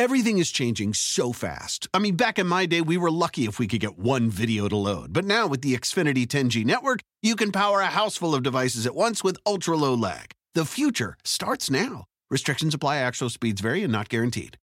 Everything is changing so fast. I mean, back in my day, we were lucky if we could get one video to load. But now with the Xfinity 10G network, you can power a house full of devices at once with ultra low lag. The future starts now. Restrictions apply, actual speeds vary and not guaranteed.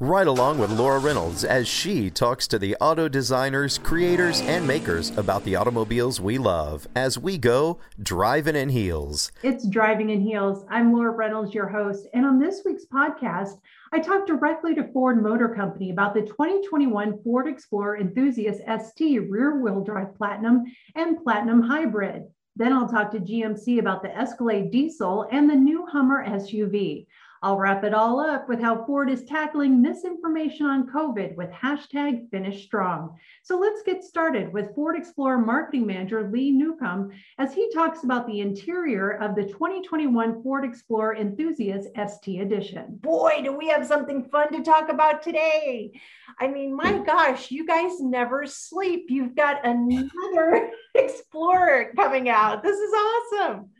Right along with Laura Reynolds as she talks to the auto designers, creators, and makers about the automobiles we love as we go driving in heels. It's Driving in Heels. I'm Laura Reynolds, your host. And on this week's podcast, I talked directly to Ford Motor Company about the 2021 Ford Explorer Enthusiast ST rear wheel drive Platinum and Platinum Hybrid. Then I'll talk to GMC about the Escalade diesel and the new Hummer SUV. I'll wrap it all up with how Ford is tackling misinformation on COVID with hashtag finish strong. So let's get started with Ford Explorer marketing manager Lee Newcomb as he talks about the interior of the 2021 Ford Explorer Enthusiast ST Edition. Boy, do we have something fun to talk about today. I mean, my gosh, you guys never sleep. You've got another Explorer coming out. This is awesome.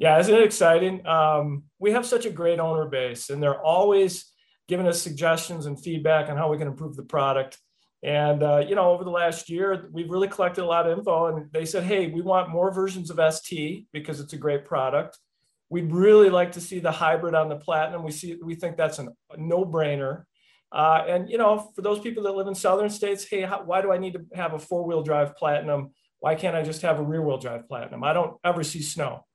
Yeah, isn't it exciting? Um, we have such a great owner base, and they're always giving us suggestions and feedback on how we can improve the product. And uh, you know, over the last year, we've really collected a lot of info, and they said, "Hey, we want more versions of ST because it's a great product. We'd really like to see the hybrid on the Platinum. We see, we think that's an, a no-brainer. Uh, and you know, for those people that live in southern states, hey, how, why do I need to have a four-wheel drive Platinum? Why can't I just have a rear-wheel drive Platinum? I don't ever see snow."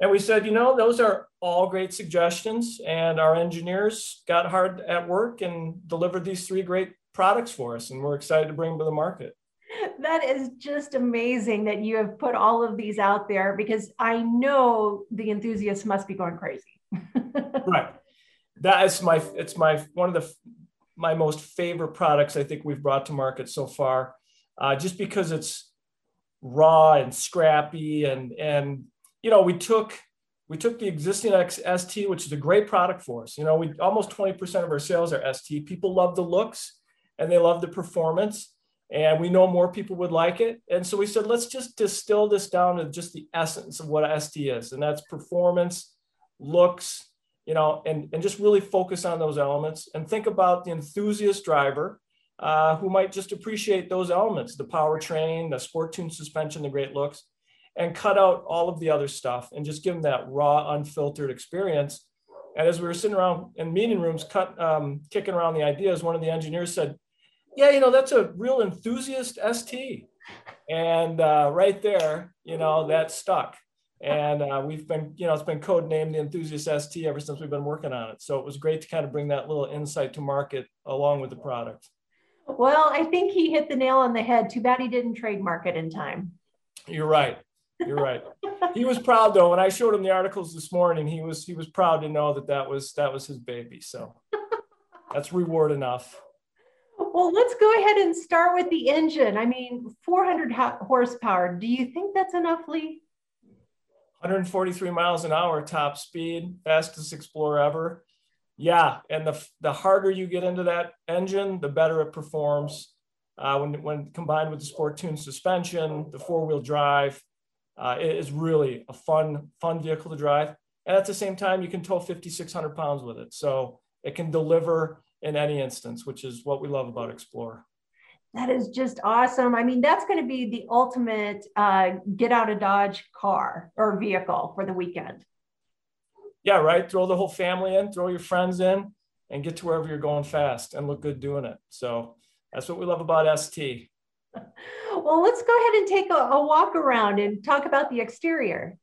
And we said, you know, those are all great suggestions. And our engineers got hard at work and delivered these three great products for us. And we're excited to bring them to the market. That is just amazing that you have put all of these out there because I know the enthusiasts must be going crazy. right. That is my, it's my, one of the, my most favorite products I think we've brought to market so far, uh, just because it's raw and scrappy and, and you know, we took we took the existing ST, which is a great product for us. You know, we almost 20% of our sales are ST. People love the looks and they love the performance. And we know more people would like it. And so we said, let's just distill this down to just the essence of what ST is. And that's performance, looks, you know, and, and just really focus on those elements and think about the enthusiast driver uh, who might just appreciate those elements, the powertrain, the sport tune suspension, the great looks and cut out all of the other stuff and just give them that raw, unfiltered experience. And as we were sitting around in meeting rooms, cut, um, kicking around the ideas, one of the engineers said, "Yeah, you know, that's a real enthusiast ST." And uh, right there, you know, that stuck. And uh, we've been, you know, it's been code named the Enthusiast ST ever since we've been working on it. So it was great to kind of bring that little insight to market along with the product. Well, I think he hit the nail on the head. Too bad he didn't trademark it in time. You're right. You're right. he was proud though. When I showed him the articles this morning, he was he was proud to know that that was that was his baby. So that's reward enough. Well, let's go ahead and start with the engine. I mean, 400 horsepower. Do you think that's enough, Lee? 143 miles an hour top speed, fastest Explorer ever. Yeah, and the the harder you get into that engine, the better it performs. Uh, when, when combined with the sport tune suspension, the four wheel drive, uh, it is really a fun, fun vehicle to drive. And at the same time, you can tow 5,600 pounds with it. So it can deliver in any instance, which is what we love about Explorer. That is just awesome. I mean, that's going to be the ultimate uh, get out of Dodge car or vehicle for the weekend. Yeah, right. Throw the whole family in, throw your friends in, and get to wherever you're going fast and look good doing it. So that's what we love about ST. well, let's go ahead and take a, a walk around and talk about the exterior.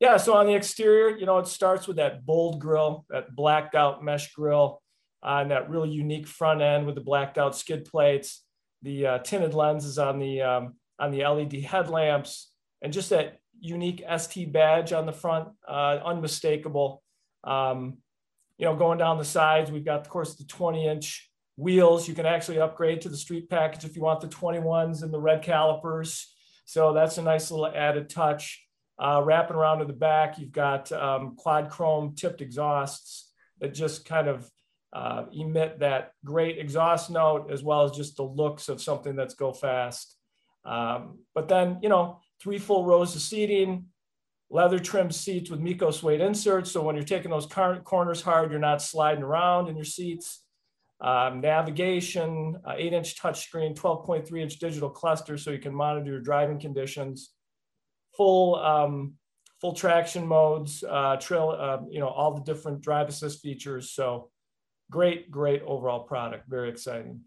Yeah, so on the exterior, you know, it starts with that bold grille, that blacked out mesh grille, uh, and that really unique front end with the blacked out skid plates, the uh, tinted lenses on the um, on the LED headlamps, and just that unique ST badge on the front, uh, unmistakable. Um, you know, going down the sides, we've got, of course, the 20 inch wheels. You can actually upgrade to the street package if you want the 21s and the red calipers. So that's a nice little added touch. Uh, wrapping around to the back, you've got um, quad chrome tipped exhausts that just kind of uh, emit that great exhaust note as well as just the looks of something that's go fast. Um, but then, you know, three full rows of seating, leather trimmed seats with Miko suede inserts. So when you're taking those corners hard, you're not sliding around in your seats. Um, navigation, uh, eight inch touchscreen, 12.3 inch digital cluster so you can monitor your driving conditions, full, um, full traction modes, uh, trail, uh, you know, all the different drive assist features. So great, great overall product. Very exciting.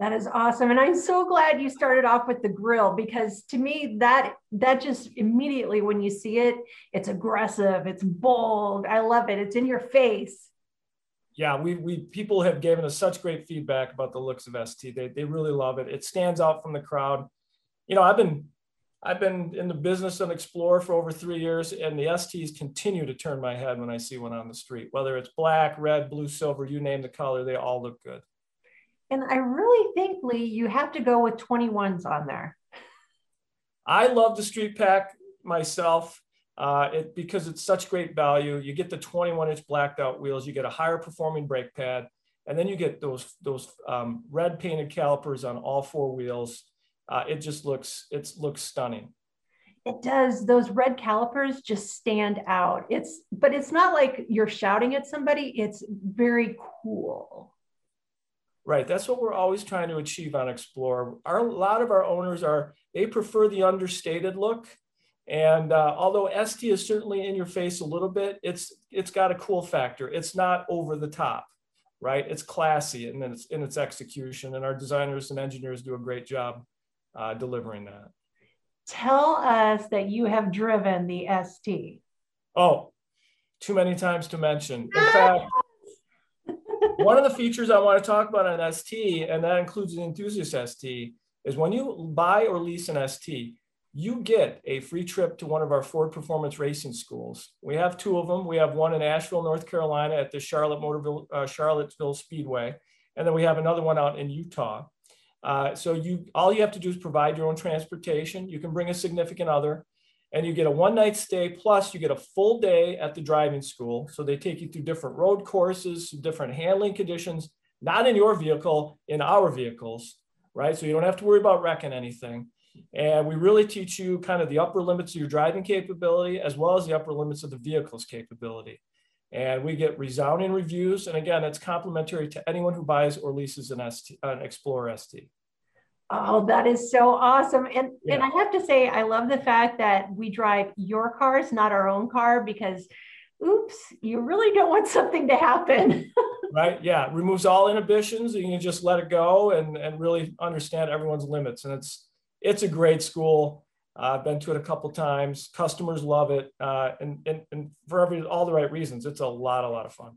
That is awesome. And I'm so glad you started off with the grille because to me that that just immediately when you see it, it's aggressive, it's bold. I love it. It's in your face. Yeah, we we people have given us such great feedback about the looks of ST. They they really love it. It stands out from the crowd. You know, I've been I've been in the business and Explorer for over three years, and the STs continue to turn my head when I see one on the street. Whether it's black, red, blue, silver, you name the color, they all look good. And I really think, Lee, you have to go with 21s on there. I love the Street Pack myself uh, it, because it's such great value. You get the 21 inch blacked out wheels, you get a higher performing brake pad, and then you get those, those um, red painted calipers on all four wheels. Uh, it just looks it looks stunning. It does. Those red calipers just stand out. It's but it's not like you're shouting at somebody. It's very cool. Right. That's what we're always trying to achieve on Explorer our a lot of our owners are they prefer the understated look and uh, although st is certainly in your face a little bit it's it's got a cool factor it's not over the top right it's classy and then it's in its execution and our designers and engineers do a great job uh, delivering that. Tell us that you have driven the ST. Oh, too many times to mention. In fact, one of the features I want to talk about on ST, and that includes the Enthusiast ST, is when you buy or lease an ST, you get a free trip to one of our Ford Performance Racing schools. We have two of them. We have one in Asheville, North Carolina at the Charlotte Motorville, uh, Charlottesville Speedway. And then we have another one out in Utah. Uh, so you all you have to do is provide your own transportation. You can bring a significant other, and you get a one night stay plus you get a full day at the driving school. So they take you through different road courses, different handling conditions, not in your vehicle, in our vehicles, right? So you don't have to worry about wrecking anything. And we really teach you kind of the upper limits of your driving capability as well as the upper limits of the vehicle's capability. And we get resounding reviews. And again, it's complimentary to anyone who buys or leases an, ST, an Explorer ST. Oh, that is so awesome. And yeah. and I have to say, I love the fact that we drive your cars, not our own car, because oops, you really don't want something to happen. right. Yeah. Removes all inhibitions. You can just let it go and, and really understand everyone's limits. And it's it's a great school. Uh, I've been to it a couple times. Customers love it, uh, and, and and for every all the right reasons. It's a lot, a lot of fun.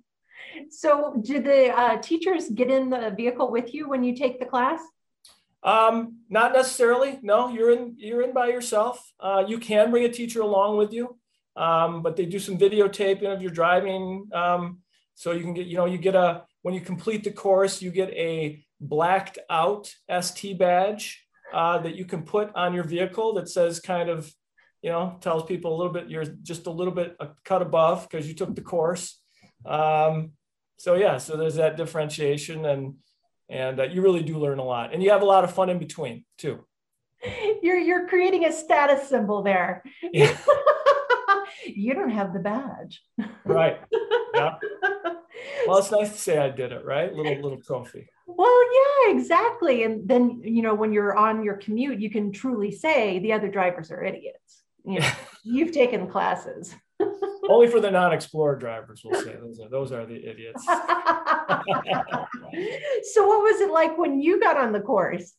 So, do the uh, teachers get in the vehicle with you when you take the class? Um, not necessarily. No, you're in you're in by yourself. Uh, you can bring a teacher along with you, um, but they do some videotaping of your driving. Um, so you can get you know you get a when you complete the course you get a blacked out ST badge uh, that you can put on your vehicle that says kind of you know tells people a little bit you're just a little bit a cut above because you took the course. Um, so yeah, so there's that differentiation and and uh, you really do learn a lot. And you have a lot of fun in between too. You're you're creating a status symbol there. Yeah. you don't have the badge. Right. Yeah well it's nice to say i did it right little little trophy well yeah exactly and then you know when you're on your commute you can truly say the other drivers are idiots you know, you've taken classes only for the non-explorer drivers we'll say those are those are the idiots so what was it like when you got on the course?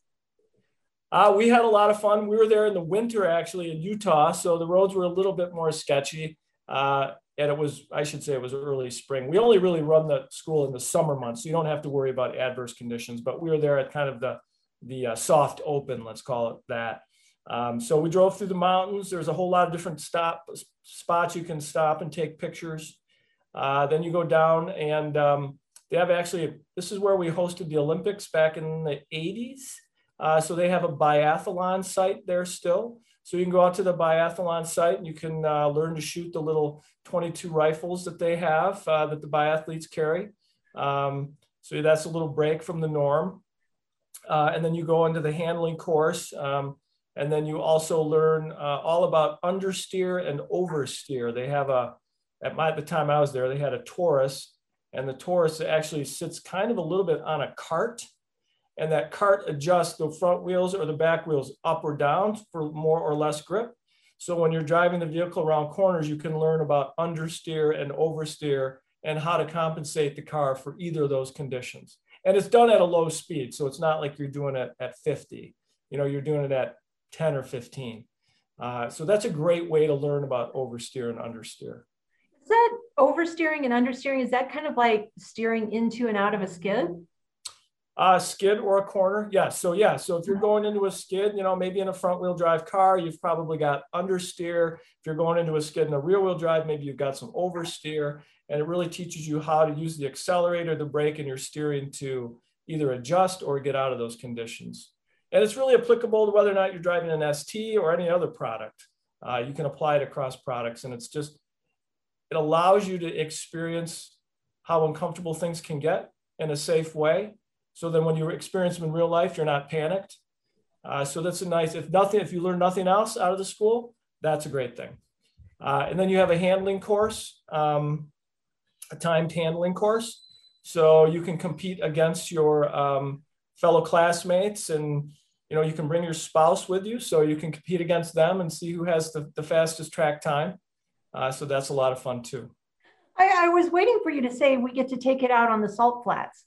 Uh, we had a lot of fun. We were there in the winter, actually, in Utah. So the roads were a little bit more sketchy. Uh, and it was, I should say, it was early spring. We only really run the school in the summer months, so you don't have to worry about adverse conditions. But we were there at kind of the the uh, soft open, let's call it that. Um, so we drove through the mountains. There's a whole lot of different stop spots you can stop and take pictures. Uh, then you go down and um, they have actually, this is where we hosted the Olympics back in the 80s. Uh, so they have a biathlon site there still. So you can go out to the biathlon site and you can uh, learn to shoot the little 22 rifles that they have uh, that the biathletes carry. Um, so that's a little break from the norm. Uh, and then you go into the handling course. Um, and then you also learn uh, all about understeer and oversteer. They have a, at my, the time I was there, they had a Taurus and the Taurus actually sits kind of a little bit on a cart and that cart adjusts the front wheels or the back wheels up or down for more or less grip. So when you're driving the vehicle around corners, you can learn about understeer and oversteer and how to compensate the car for either of those conditions. And it's done at a low speed. So it's not like you're doing it at 50, you know, you're doing it at 10 or 15. Uh, so that's a great way to learn about oversteer and understeer. Is that oversteering and understeering? Is that kind of like steering into and out of a skid? Uh, skid or a corner, yes. So yeah, so if you're going into a skid, you know, maybe in a front wheel drive car, you've probably got understeer. If you're going into a skid in a rear wheel drive, maybe you've got some oversteer. And it really teaches you how to use the accelerator, the brake, and your steering to either adjust or get out of those conditions. And it's really applicable to whether or not you're driving an ST or any other product. Uh, you can apply it across products, and it's just it allows you to experience how uncomfortable things can get in a safe way so then when you experience them in real life, you're not panicked. Uh, so that's a nice, if nothing, if you learn nothing else out of the school, that's a great thing. Uh, and then you have a handling course, um, a timed handling course. So you can compete against your um, fellow classmates and you know you can bring your spouse with you so you can compete against them and see who has the, the fastest track time uh, so that's a lot of fun too I, I, was waiting for you to say we get to take it out on the salt flats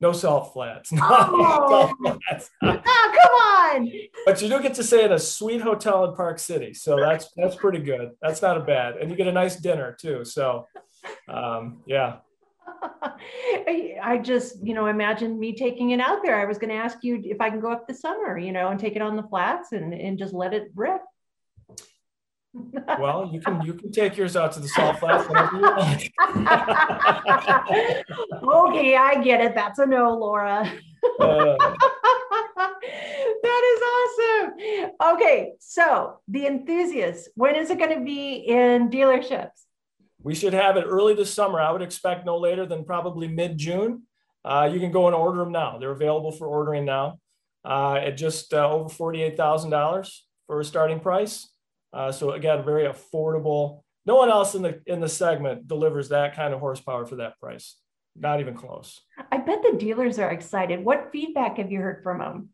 no salt flats. No oh. salt flats. oh, come on. But you do get to stay at a sweet hotel in Park City. So that's that's pretty good. That's not a bad. And you get a nice dinner too. So um, yeah. I just, you know, imagine me taking it out there. I was going to ask you if I can go up this summer, you know, and take it on the flats and, and just let it rip well, you can you can take yours out to the salt flats whenever you like. okay, I get it. That's a no, Laura. Uh, that is awesome. Okay, so the enthusiast, when is it going to be in dealerships? We should have it early this summer. I would expect no later than probably mid June. Uh, you can go and order them now. They're available for ordering now uh, at just uh, over forty-eight thousand dollars for a starting price. Uh, so again, very affordable. No one else in the in the segment delivers that kind of horsepower for that price. Not even close. I bet the dealers are excited. What feedback have you heard from them?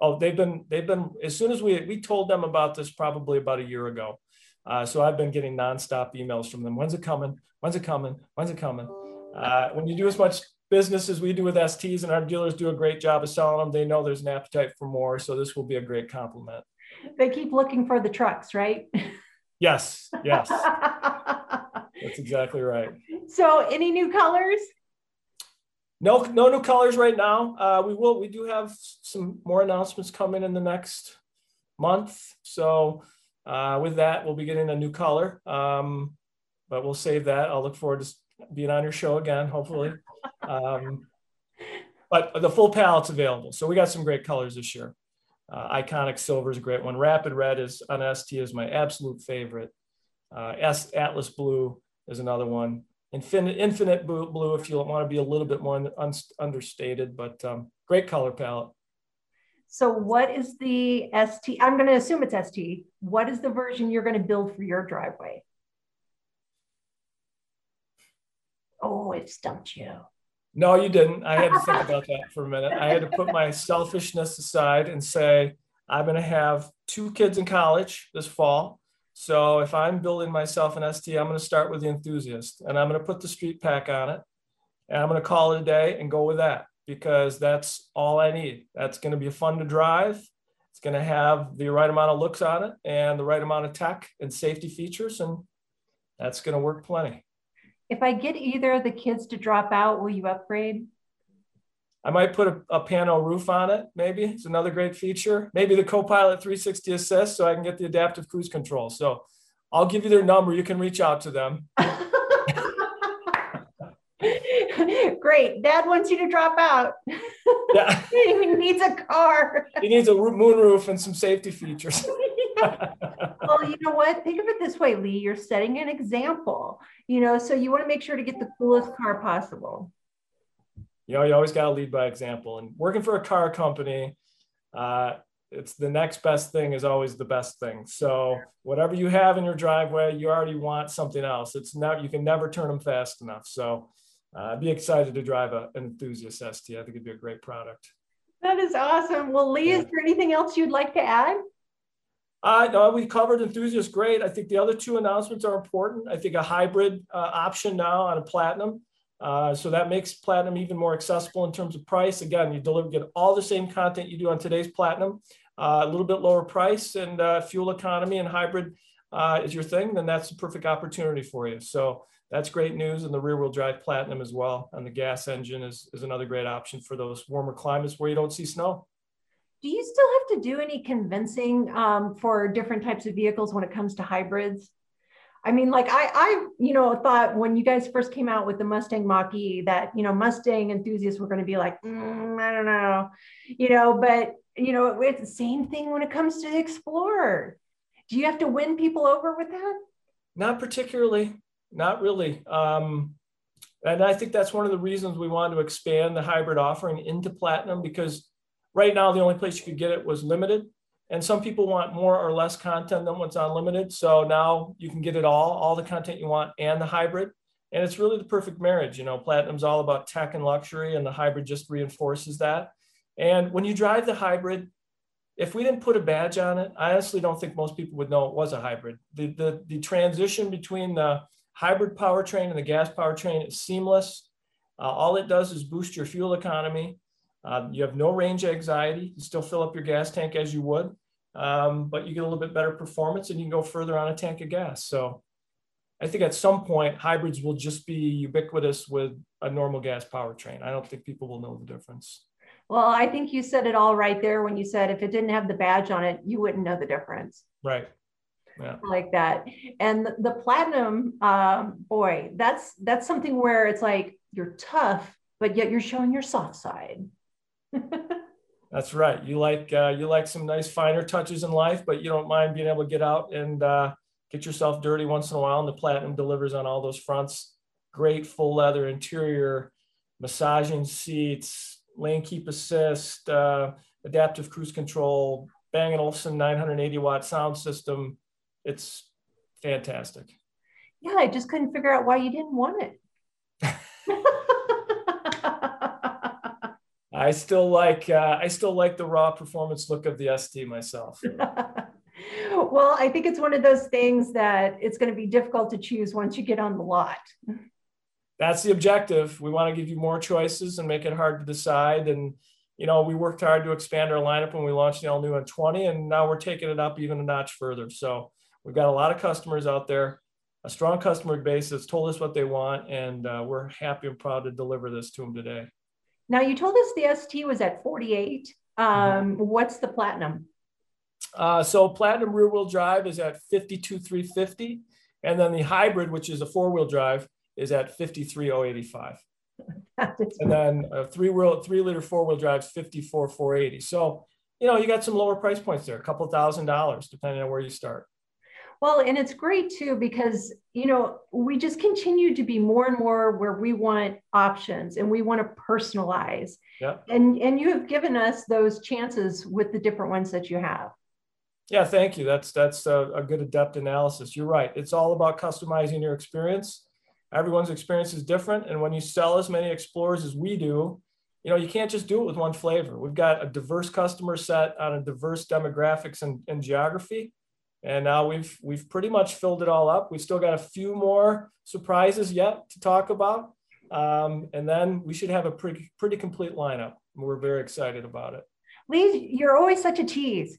Oh, they've been they've been as soon as we we told them about this probably about a year ago. Uh, so I've been getting nonstop emails from them. When's it coming? When's it coming? When's it coming? Uh, when you do as much business as we do with STs and our dealers do a great job of selling them, they know there's an appetite for more. So this will be a great compliment they keep looking for the trucks, right? Yes, yes. That's exactly right. So, any new colors? No, no new colors right now. Uh, we will. We do have some more announcements coming in the next month. So, uh, with that, we'll be getting a new color. Um, but we'll save that. I'll look forward to being on your show again, hopefully. Um, but the full palette's available. So we got some great colors this year. Uh, Iconic Silver is a great one. Rapid Red is on ST is my absolute favorite. Uh, S Atlas Blue is another one. Infinite Infinite Blue, if you want to be a little bit more un- understated, but um, great color palette. So, what is the ST? I'm going to assume it's ST. What is the version you're going to build for your driveway? Oh, it stumped you. No, you didn't. I had to think about that for a minute. I had to put my selfishness aside and say, I'm going to have two kids in college this fall. So if I'm building myself an ST, I'm going to start with the enthusiast and I'm going to put the street pack on it and I'm going to call it a day and go with that because that's all I need. That's going to be fun to drive. It's going to have the right amount of looks on it and the right amount of tech and safety features. And that's going to work plenty. If I get either of the kids to drop out, will you upgrade? I might put a, a pano roof on it. Maybe it's another great feature. Maybe the Copilot 360 assist, so I can get the adaptive cruise control. So I'll give you their number. You can reach out to them. Great. Dad wants you to drop out. Yeah. he needs a car. He needs a moonroof and some safety features. well, you know what? Think of it this way, Lee. You're setting an example, you know, so you want to make sure to get the coolest car possible. You know, you always got to lead by example. And working for a car company, uh, it's the next best thing is always the best thing. So whatever you have in your driveway, you already want something else. It's not you can never turn them fast enough. So uh, be excited to drive a, an enthusiast ST. I think it'd be a great product. That is awesome. Well, Lee, yeah. is there anything else you'd like to add? Uh, no, we covered enthusiast great. I think the other two announcements are important. I think a hybrid uh, option now on a platinum. Uh, so that makes platinum even more accessible in terms of price. Again, you deliver get all the same content you do on today's platinum, uh, a little bit lower price and uh, fuel economy and hybrid uh, is your thing. Then that's a perfect opportunity for you. So that's great news. And the rear wheel drive platinum as well And the gas engine is, is another great option for those warmer climates where you don't see snow do you still have to do any convincing um, for different types of vehicles when it comes to hybrids? I mean, like I, I, you know, thought when you guys first came out with the Mustang Mach-E that you know Mustang enthusiasts were going to be like, mm, I don't know, you know, but you know, it's the same thing when it comes to the Explorer. Do you have to win people over with that? Not particularly, not really. Um, and I think that's one of the reasons we wanted to expand the hybrid offering into Platinum because Right now, the only place you could get it was limited. And some people want more or less content than what's unlimited. So now you can get it all, all the content you want and the hybrid. And it's really the perfect marriage. You know, Platinum's all about tech and luxury, and the hybrid just reinforces that. And when you drive the hybrid, if we didn't put a badge on it, I honestly don't think most people would know it was a hybrid. The, the, the transition between the hybrid powertrain and the gas powertrain is seamless. Uh, all it does is boost your fuel economy. Uh, you have no range anxiety. You still fill up your gas tank as you would, um, but you get a little bit better performance and you can go further on a tank of gas. So I think at some point, hybrids will just be ubiquitous with a normal gas powertrain. I don't think people will know the difference. Well, I think you said it all right there when you said if it didn't have the badge on it, you wouldn't know the difference. Right. Yeah. like that and the, the platinum um, boy that's that's something where it's like you're tough but yet you're showing your soft side That's right. You like uh, you like some nice finer touches in life, but you don't mind being able to get out and uh, get yourself dirty once in a while. And the Platinum delivers on all those fronts. Great full leather interior, massaging seats, lane keep assist, uh, adaptive cruise control, Bang & Olufsen 980 watt sound system. It's fantastic. Yeah, I just couldn't figure out why you didn't want it. I still like uh, I still like the raw performance look of the ST myself. well, I think it's one of those things that it's going to be difficult to choose once you get on the lot. That's the objective. We want to give you more choices and make it hard to decide. And you know, we worked hard to expand our lineup when we launched the all new N20, and now we're taking it up even a notch further. So we've got a lot of customers out there, a strong customer base that's told us what they want, and uh, we're happy and proud to deliver this to them today. Now you told us the ST was at 48. Um, mm-hmm. What's the platinum? Uh, so platinum rear wheel drive is at 52,350. And then the hybrid, which is a four wheel drive, is at 53,085. and then a three wheel, three liter four wheel drive is 54,480. So, you know, you got some lower price points there, a couple thousand dollars, depending on where you start. Well, and it's great too because you know we just continue to be more and more where we want options and we want to personalize. Yeah. And and you have given us those chances with the different ones that you have. Yeah, thank you. That's that's a, a good adept analysis. You're right. It's all about customizing your experience. Everyone's experience is different, and when you sell as many explorers as we do, you know you can't just do it with one flavor. We've got a diverse customer set on a diverse demographics and, and geography and now we've we've pretty much filled it all up. We've still got a few more surprises yet to talk about, um, and then we should have a pretty pretty complete lineup. We're very excited about it. Lee, you're always such a tease.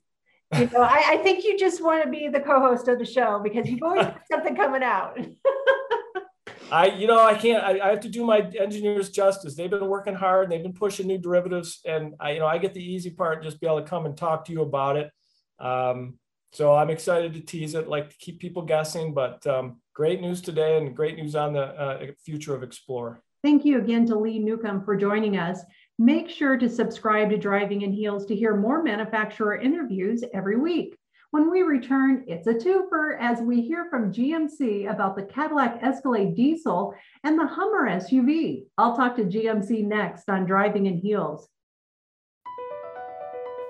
You know, I, I think you just want to be the co-host of the show because you've always got something coming out. I, you know, I can't. I, I, have to do my engineers justice. They've been working hard. And they've been pushing new derivatives, and I, you know, I get the easy part, just be able to come and talk to you about it. Um, so I'm excited to tease it, like to keep people guessing. But um, great news today, and great news on the uh, future of Explorer. Thank you again to Lee Newcomb for joining us. Make sure to subscribe to Driving in Heels to hear more manufacturer interviews every week. When we return, it's a twofer as we hear from GMC about the Cadillac Escalade diesel and the Hummer SUV. I'll talk to GMC next on Driving in Heels.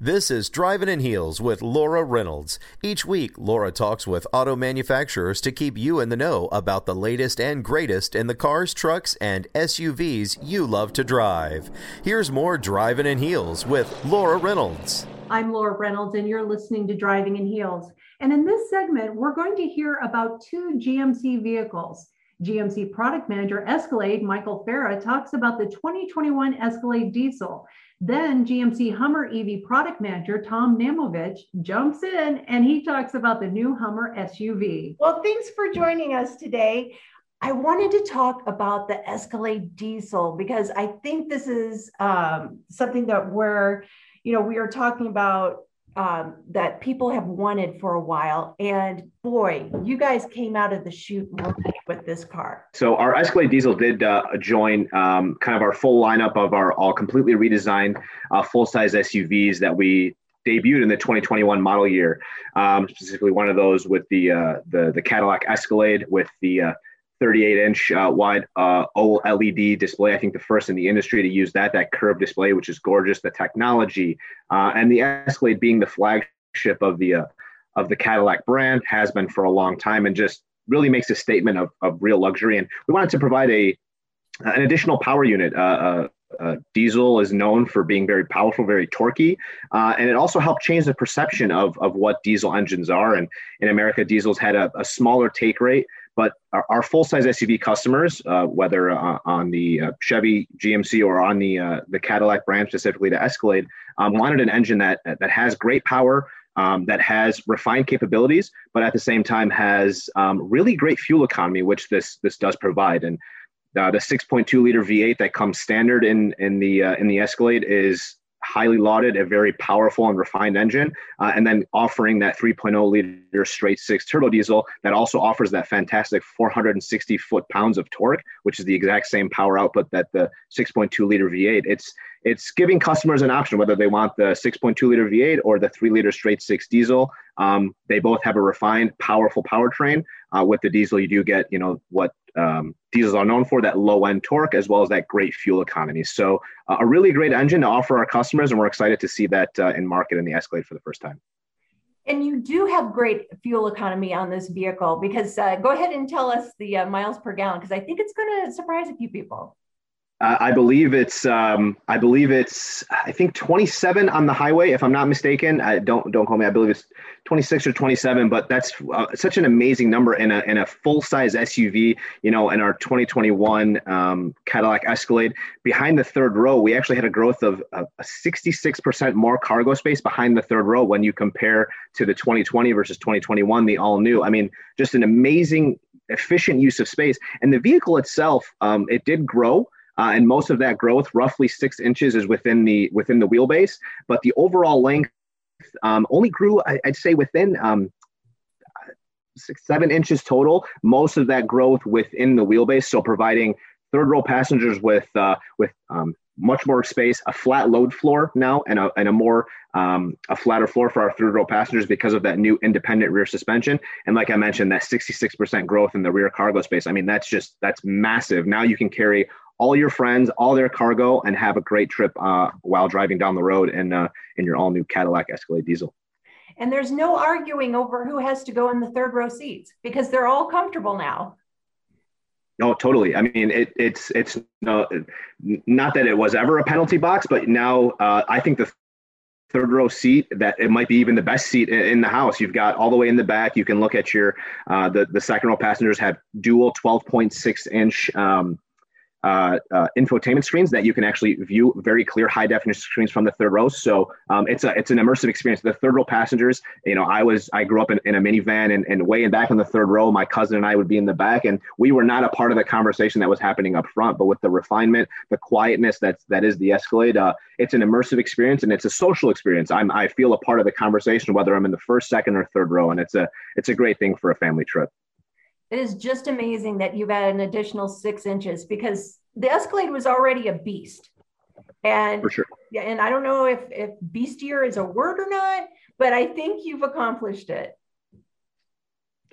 This is Driving in Heels with Laura Reynolds. Each week, Laura talks with auto manufacturers to keep you in the know about the latest and greatest in the cars, trucks, and SUVs you love to drive. Here's more Driving in Heels with Laura Reynolds. I'm Laura Reynolds, and you're listening to Driving in Heels. And in this segment, we're going to hear about two GMC vehicles. GMC product manager Escalade, Michael Farah, talks about the 2021 Escalade diesel. Then GMC Hummer EV product manager Tom Namovich jumps in and he talks about the new Hummer SUV. Well, thanks for joining us today. I wanted to talk about the Escalade diesel because I think this is um, something that we're, you know, we are talking about um, that people have wanted for a while. And boy, you guys came out of the chute with this car. So our Escalade diesel did uh, join um, kind of our full lineup of our all completely redesigned uh, full size SUVs that we debuted in the 2021 model year. Um, specifically, one of those with the uh, the the Cadillac Escalade with the uh, 38 inch uh, wide uh, OLED display. I think the first in the industry to use that, that curved display, which is gorgeous. The technology uh, and the Escalade being the flagship of the uh, of the Cadillac brand has been for a long time, and just really makes a statement of, of real luxury. And we wanted to provide a an additional power unit. Uh, uh, diesel is known for being very powerful, very torquey, and it also helped change the perception of, of what diesel engines are. And in America, diesels had a, a smaller take rate, but our, our full size SUV customers, uh, whether uh, on the uh, Chevy GMC or on the uh, the Cadillac brand specifically the Escalade, um, wanted an engine that that has great power. Um, that has refined capabilities, but at the same time has um, really great fuel economy, which this this does provide. And uh, the 6.2 liter V8 that comes standard in in the uh, in the Escalade is highly lauded, a very powerful and refined engine, uh, and then offering that 3.0 liter straight six turbo diesel that also offers that fantastic 460 foot pounds of torque, which is the exact same power output that the 6.2 liter V8. It's it's giving customers an option whether they want the 6.2 liter V8 or the three liter straight six diesel. Um, they both have a refined, powerful powertrain. Uh, with the diesel, you do get you know what um, diesels are known for that low end torque as well as that great fuel economy. So, uh, a really great engine to offer our customers, and we're excited to see that uh, in market in the Escalade for the first time. And you do have great fuel economy on this vehicle because uh, go ahead and tell us the uh, miles per gallon because I think it's going to surprise a few people. Uh, I believe it's um, I believe it's I think 27 on the highway if I'm not mistaken. I don't don't call me. I believe it's 26 or 27, but that's uh, such an amazing number in a in a full size SUV. You know, in our 2021 um, Cadillac Escalade, behind the third row, we actually had a growth of a 66% more cargo space behind the third row when you compare to the 2020 versus 2021, the all new. I mean, just an amazing efficient use of space. And the vehicle itself, um, it did grow. Uh, and most of that growth, roughly six inches, is within the within the wheelbase. But the overall length um, only grew, I, would say, within um, six seven inches total. Most of that growth within the wheelbase, so providing third row passengers with uh, with um, much more space, a flat load floor now, and a, and a more um, a flatter floor for our third row passengers because of that new independent rear suspension. And like I mentioned, that 66% growth in the rear cargo space. I mean, that's just that's massive. Now you can carry all your friends, all their cargo, and have a great trip uh, while driving down the road in uh, in your all new Cadillac Escalade diesel. And there's no arguing over who has to go in the third row seats because they're all comfortable now. No, totally. I mean, it, it's it's no, not that it was ever a penalty box, but now uh, I think the third row seat that it might be even the best seat in the house you've got all the way in the back you can look at your uh, the, the second row passengers have dual 12.6 inch um, uh, uh, infotainment screens that you can actually view very clear high definition screens from the third row. So um, it's a it's an immersive experience. The third row passengers, you know, I was I grew up in, in a minivan and, and way in back in the third row, my cousin and I would be in the back, and we were not a part of the conversation that was happening up front. But with the refinement, the quietness that's that is the Escalade, uh, it's an immersive experience and it's a social experience. I'm I feel a part of the conversation whether I'm in the first, second, or third row, and it's a it's a great thing for a family trip. It is just amazing that you've added an additional six inches because the Escalade was already a beast. And for sure. Yeah, and I don't know if if beastier is a word or not, but I think you've accomplished it.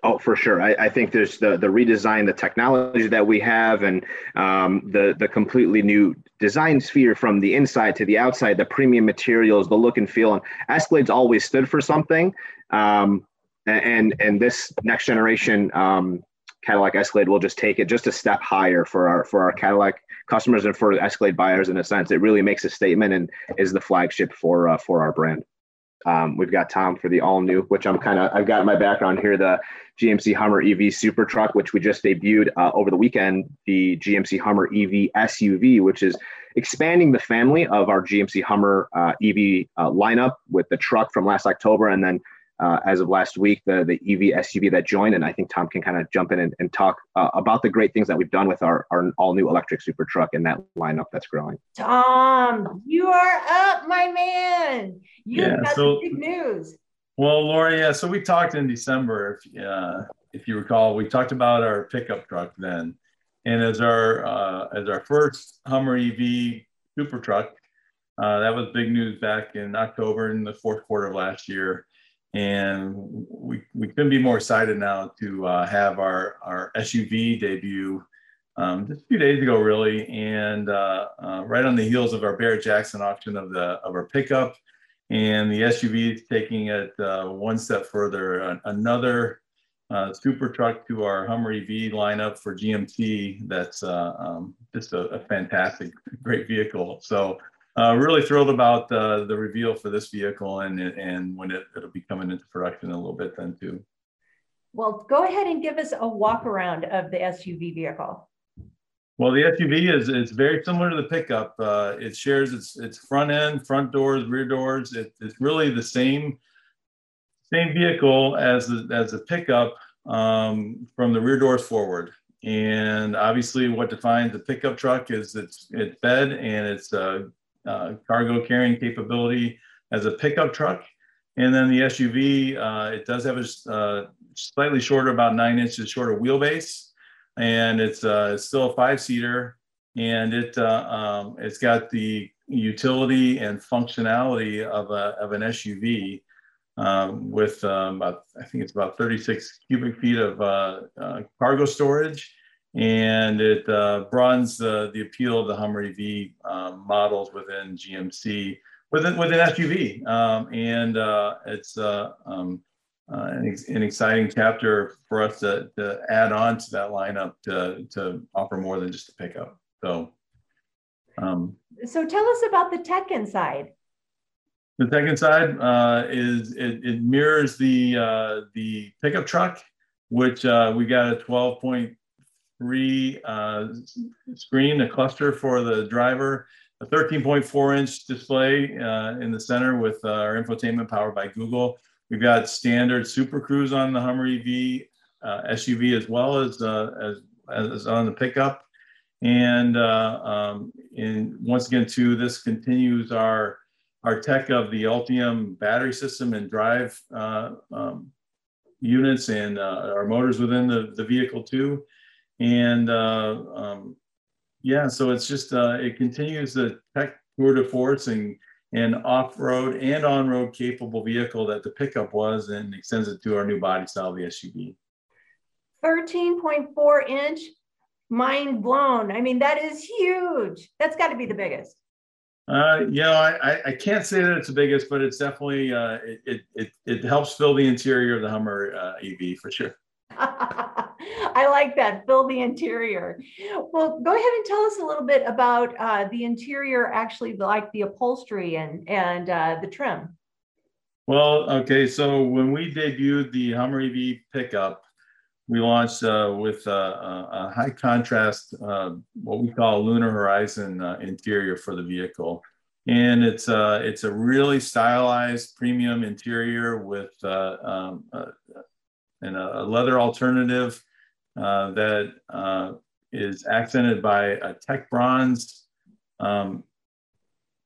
Oh, for sure. I, I, think there's the the redesign, the technology that we have, and um, the the completely new design sphere from the inside to the outside, the premium materials, the look and feel. And Escalade's always stood for something. Um, and and this next generation um, Cadillac Escalade will just take it just a step higher for our for our Cadillac customers and for Escalade buyers in a sense. It really makes a statement and is the flagship for uh, for our brand. Um, we've got Tom for the all new, which I'm kind of I've got my background here, the GMC Hummer EV Super Truck, which we just debuted uh, over the weekend. The GMC Hummer EV SUV, which is expanding the family of our GMC Hummer uh, EV uh, lineup with the truck from last October, and then uh, as of last week, the, the EV SUV that joined. And I think Tom can kind of jump in and, and talk uh, about the great things that we've done with our, our all new electric super truck and that lineup that's growing. Tom, you are up, my man. You yeah, got so, big news. Well, Laura, yeah. So we talked in December, if, uh, if you recall, we talked about our pickup truck then. And as our uh, as our first Hummer EV super truck, uh, that was big news back in October in the fourth quarter of last year and we, we couldn't be more excited now to uh, have our, our SUV debut um, just a few days ago, really, and uh, uh, right on the heels of our Barrett Jackson auction of the of our pickup, and the SUV is taking it uh, one step further. another uh, super truck to our Hummer EV lineup for GMC. That's uh, um, just a, a fantastic, great vehicle. So uh, really thrilled about uh, the reveal for this vehicle and and when it, it'll be coming into production in a little bit then too. Well, go ahead and give us a walk around of the SUV vehicle. Well, the SUV is is very similar to the pickup. Uh, it shares its its front end, front doors, rear doors. It, it's really the same same vehicle as the as the pickup um, from the rear doors forward. And obviously, what defines a pickup truck is its its bed and its uh, uh, cargo carrying capability as a pickup truck. And then the SUV, uh, it does have a uh, slightly shorter, about nine inches shorter wheelbase, and it's, uh, still a five seater, and it uh, um, it's got the utility and functionality of a of an SUV. Um, with um, about, I think it's about 36 cubic feet of uh, cargo storage, and it uh, broadens the, the appeal of the Hummer EV um, models within GMC within within SUV, um, and uh, it's uh, um, uh, an, an, exciting chapter for us to, to add on to that lineup to, to offer more than just a pickup. So, um, so tell us about the tech inside. The tech inside uh, is it, it, mirrors the uh, the pickup truck, which we got a 12 point three uh, screen, a cluster for the driver, a 13.4 inch display uh, in the center with uh, our infotainment powered by Google. We've got standard Super Cruise on the Hummer EV uh, SUV as well as, uh, as, as on the pickup. And uh, um, once again, too, this continues our our tech of the Ultium battery system and drive um, units and our motors within the, the vehicle too and uh, um, yeah, so it's just uh, it continues the tech tour de force and and off-road and on-road capable vehicle that the pickup was, and extends it to our new body style, the SUV. 13.4 inch, mind blown. I mean, that is huge. That's got to be the biggest. Uh, you know, I, I can't say that it's the biggest, but it's definitely uh, it, it, it, it helps fill the interior of the Hummer uh, EV for sure. I like that. Fill the interior. Well, go ahead and tell us a little bit about uh, the interior, actually, like the upholstery and and uh, the trim. Well, okay. So when we debuted the Hummer EV pickup, we launched uh, with uh, a high contrast, uh, what we call Lunar Horizon uh, interior for the vehicle. And it's, uh, it's a really stylized premium interior with uh, um, and a leather alternative that is accented by a tech bronze, um,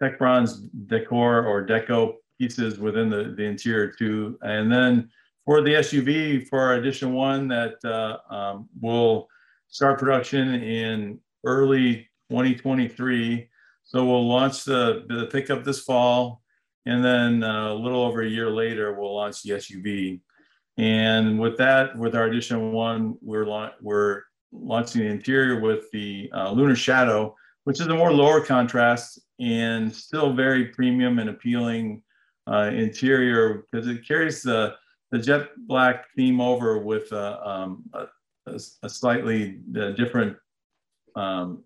tech bronze decor or deco pieces within the, the interior too. And then for the SUV for edition one that uh, um, will start production in early 2023. So we'll launch the, the pickup this fall, and then uh, a little over a year later, we'll launch the SUV. And with that, with our edition one, we're la- we're launching the interior with the uh, Lunar Shadow, which is a more lower contrast and still very premium and appealing uh, interior because it carries the the jet black theme over with uh, um, a, a, slightly uh, different um,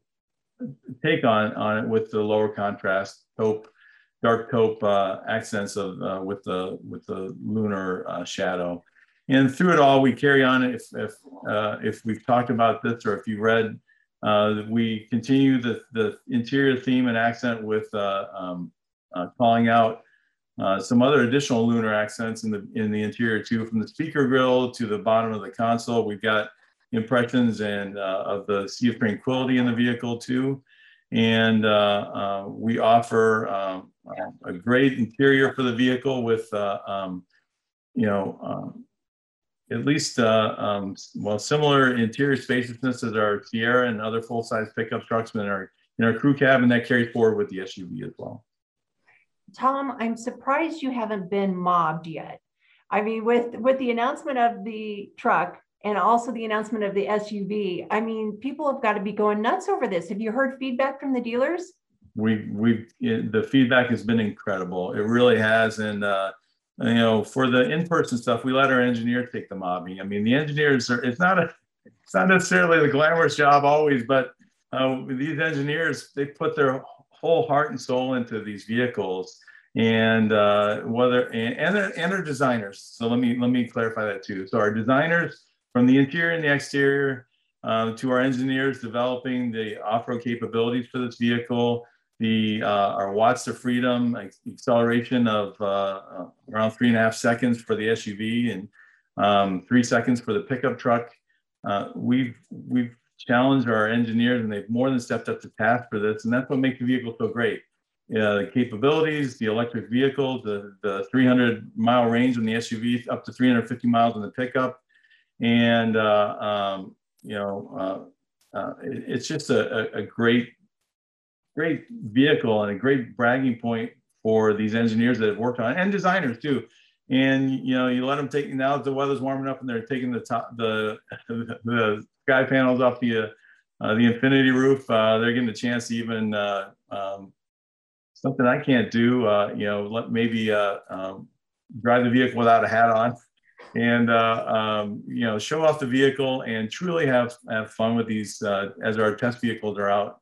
take on on it with the lower contrast taupe, dark taupe uh, accents of with the with the lunar shadow. And through it all, we carry on. If if uh, if we've talked about this or if you read, we continue the the interior theme and accent with um, calling out uh, some other additional lunar accents in the in the interior too, from the speaker grille to the bottom of the console. We've got impressions and uh, of the Sea of Tranquility in the vehicle too, and uh, uh we offer um, a great interior for the vehicle with uh, um, you know um, at least um, well similar interior spaciousness as our Sierra and other full size pickup trucks in our in our crew cabin that carries forward with the SUV as well. Tom, I'm surprised you haven't been mobbed yet. I mean, with with the announcement of the truck and also the announcement of the SUV, I mean, people have got to be going nuts over this. Have you heard feedback from the dealers? We we the feedback has been incredible. It really has, and uh, you know, for the in-person stuff, we let our engineers take the mobbing. I mean, the engineers are. It's not a. It's not necessarily the glamorous job always, but uh, these engineers they put their whole heart and soul into these vehicles and uh, whether and and and they're designers. So let me let me clarify that too. So our designers from the interior and the exterior uh, to our engineers developing the off-road capabilities for this vehicle, the uh, our watts to freedom acceleration of uh, uh, around three and a half seconds for the SUV and um, three seconds for the pickup truck. Uh, we've we've challenged our engineers and they've more than stepped up to task for this, and that's what makes the vehicle so great uh, the capabilities, the electric vehicle, the, the 300 mile range on the SUV, up to 350 miles in the pickup. And, uh, um, you know, it, it's just a, a, great, great vehicle and a great bragging point for these engineers that have worked on it and designers too. And, you know, you let them take, now that the weather's warming up and they're taking the top, the, the sky panels off the, uh, the infinity roof, uh, they're getting a chance to even, uh, um, something I can't do. Uh, you know, let maybe uh, um, drive the vehicle without a hat on, and uh, um, you know, show off the vehicle and truly have have fun with these as our test vehicles are out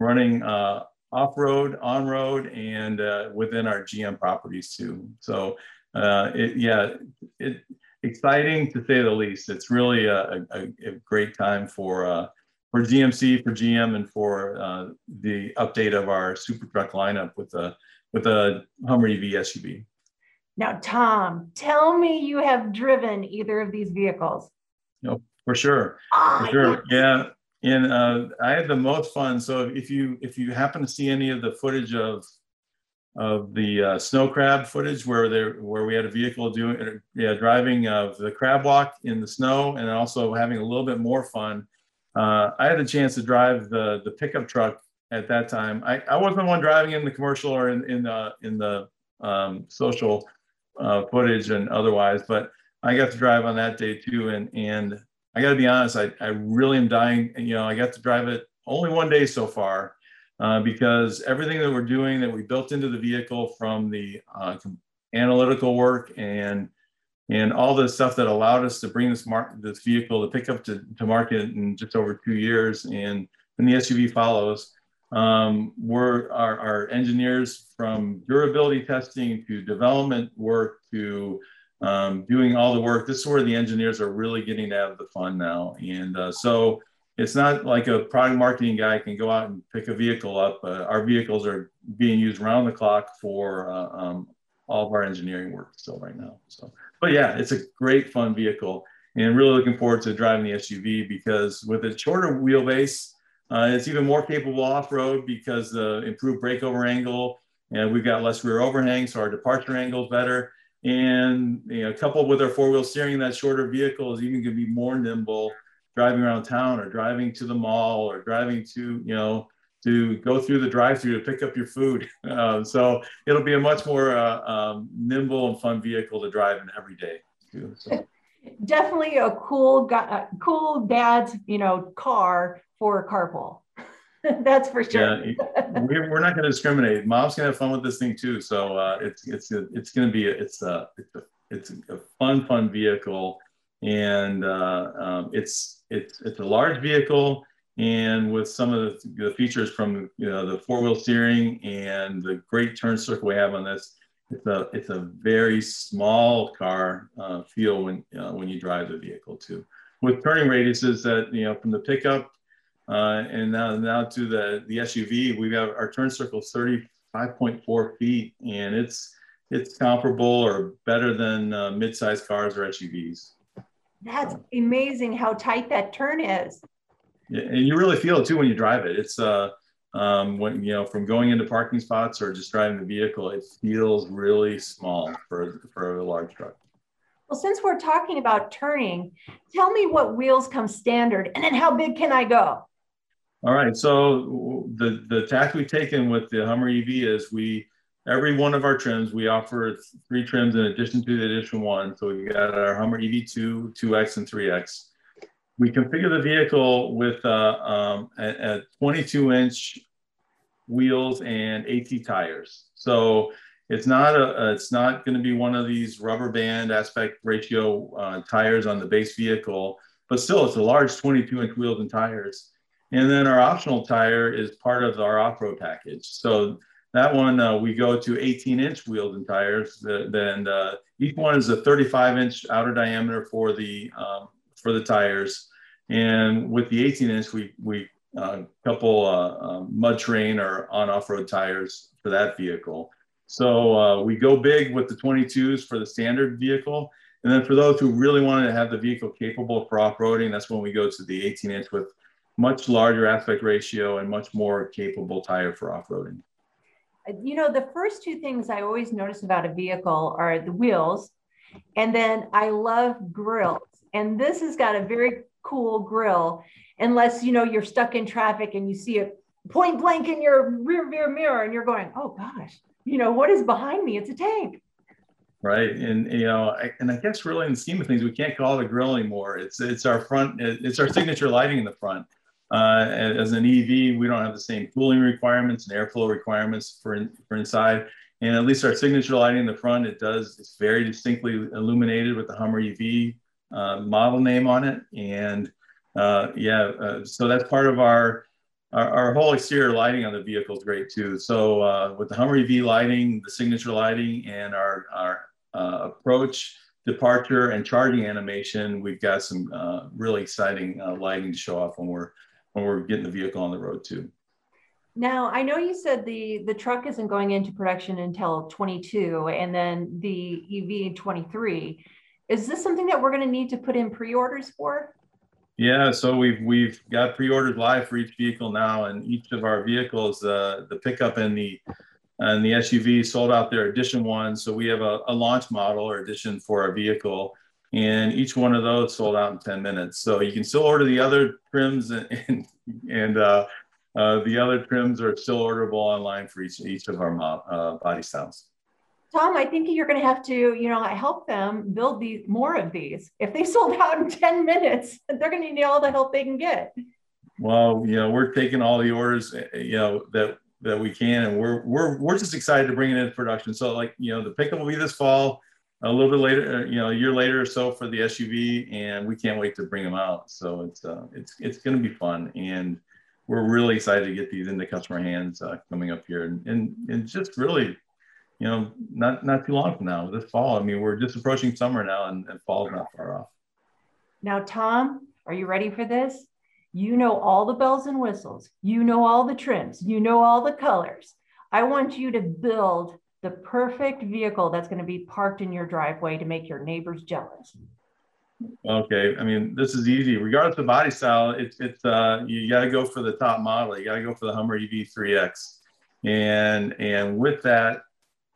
running uh, off road, on road, and uh, within our GM properties too. So, it, yeah, it exciting to say the least. It's really a, a, a great time for for GMC, for GM, and for uh, the update of our super truck lineup with a with a Hummer EV SUV. Now, Tom, tell me you have driven either of these vehicles. No, for sure, oh, for sure, yeah. And uh, I had the most fun. So if you if you happen to see any of the footage of of the uh, snow crab footage where there where we had a vehicle doing yeah driving of the crab walk in the snow and also having a little bit more fun uh, I had a chance to drive the the pickup truck at that time. I, I wasn't the one driving in the commercial or in in the in the um, social uh, footage and otherwise, but I got to drive on that day too. And and I got to be honest, I I really am dying. You know, I got to drive it only one day so far. Uh, because everything that we're doing that we built into the vehicle from the uh, analytical work and and all the stuff that allowed us to bring this mark this vehicle, the pickup to, to market in just over two years, and then the SUV follows. Um, we're our, our engineers from durability testing to development work to um, doing all the work. This is where the engineers are really getting out of the fun now. And uh, so it's not like a product marketing guy can go out and pick a vehicle up. Uh, our vehicles are being used around the clock for uh, um, all of our engineering work still right now. So, but yeah, it's a great fun vehicle and really looking forward to driving the SUV because with a shorter wheelbase, uh, it's even more capable off-road because the improved breakover angle and we've got less rear overhang, so our departure angle is better. And you know, coupled with our four-wheel steering, that shorter vehicle is even going to be more nimble driving around town or driving to the mall or driving to you know to go through the drive-through to pick up your food. Uh, so it'll be a much more uh, um, nimble and fun vehicle to drive in every day. Too, so. Definitely a cool, uh, cool dad's you know car for carpool. That's for sure. Yeah, we're, we're not going to discriminate. Mom's going to have fun with this thing too. So uh, it's it's it's going to be a, it's a it's a fun fun vehicle, and uh, um, it's it's it's a large vehicle, and with some of the, the features from you know the four wheel steering and the great turn circle we have on this, it's a it's a very small car uh, feel when uh, when you drive the vehicle too. With turning radiuses that you know from the pickup uh, and now, now to the, the SUV, we have our turn circle 35.4 feet, and it's it's comparable or better than uh, mid-sized cars or SUVs. That's amazing how tight that turn is. Yeah, and you really feel it too when you drive it. It's uh, um, when you know from going into parking spots or just driving the vehicle, it feels really small for for a large truck. Well, since we're talking about turning, tell me what wheels come standard, and then how big can I go? All right. So the the tack we've taken with the Hummer EV is we every one of our trims we offer three trims in addition to the addition one. So we got our Hummer EV2, 2X, and 3X. We configure the vehicle with uh, um, a, a 22 inch wheels and AT tires. So it's not a it's not going to be one of these rubber band aspect ratio uh, tires on the base vehicle, but still it's a large 22 inch wheels and tires. And then our optional tire is part of our off-road package. So that one, uh, we go to 18 inch wheels and tires. Then uh, each one is a 35 inch outer diameter for the, um, for the tires. And with the 18 inch, we, we uh, couple uh, um, mud terrain or on off-road tires for that vehicle. So uh, we go big with the 22s for the standard vehicle. And then for those who really wanted to have the vehicle capable for off-roading, that's when we go to the 18 inch with much larger aspect ratio and much more capable tire for off-roading. Uh, you know, the first two things I always notice about a vehicle are the wheels, and then I love grilles. And this has got a very cool grille, unless you know you're stuck in traffic and you see it point blank in your rear view mirror, and you're going, "Oh gosh, you know what is behind me? It's a tank." right? And you know, I, and I guess really in the scheme of things, we can't call it a grille anymore. It's it's our front, it's our signature lighting in the front. Uh, as an EV, we don't have the same cooling requirements and airflow requirements for, in, for inside. And at least our signature lighting in the front, it does, it's very distinctly illuminated with the Hummer EV uh, model name on it. And uh, yeah, uh, so that's part of our, our, our, whole exterior lighting on the vehicle is great too. So uh, with the Hummer EV lighting, the signature lighting, and our, our uh, approach, departure, and charging animation, we've got some really exciting lighting to show off when we're when we're getting the vehicle on the road too. Now, I know you said the the truck isn't going into production until 22 and then the EV 23. Is this something that we're going to need to put in pre-orders for? Yeah, so we've we've got pre-orders live for each vehicle now, and each of our vehicles, uh, the pickup and the and the SUV sold out their edition one. So we have a, a launch model or edition for our vehicle, and each one of those sold out in 10 minutes. So you can still order the other trims and, and, and uh, uh, the other trims are still orderable online for each, each of our uh, body styles. Tom, I think you're going to have to, you know, help them build these more of these. If they sold out in 10 minutes, they're going to need all the help they can get. Well, you know, we're taking all the orders, you know, that that we can, and we're we're we're just excited to bring it into production. So, like, you know, the pickup will be this fall a little bit later, uh, you know, a year later or so for the SUV, and we can't wait to bring them out. So it's uh, it's it's going to be fun, and we're really excited to get these into customer hands uh, coming up here, and, and and just really, you know, not not too long from now, this fall. I mean, we're just approaching summer now, and, and fall's not far off. Now, Tom, are you ready for this? You know all the bells and whistles. You know all the trims. You know all the colors. I want you to build the perfect vehicle that's going to be parked in your driveway to make your neighbors jealous. Okay, I mean this is easy. Regardless of body style, it's it's uh, you got to go for the top model. You got to go for the Hummer EV3X, and and with that,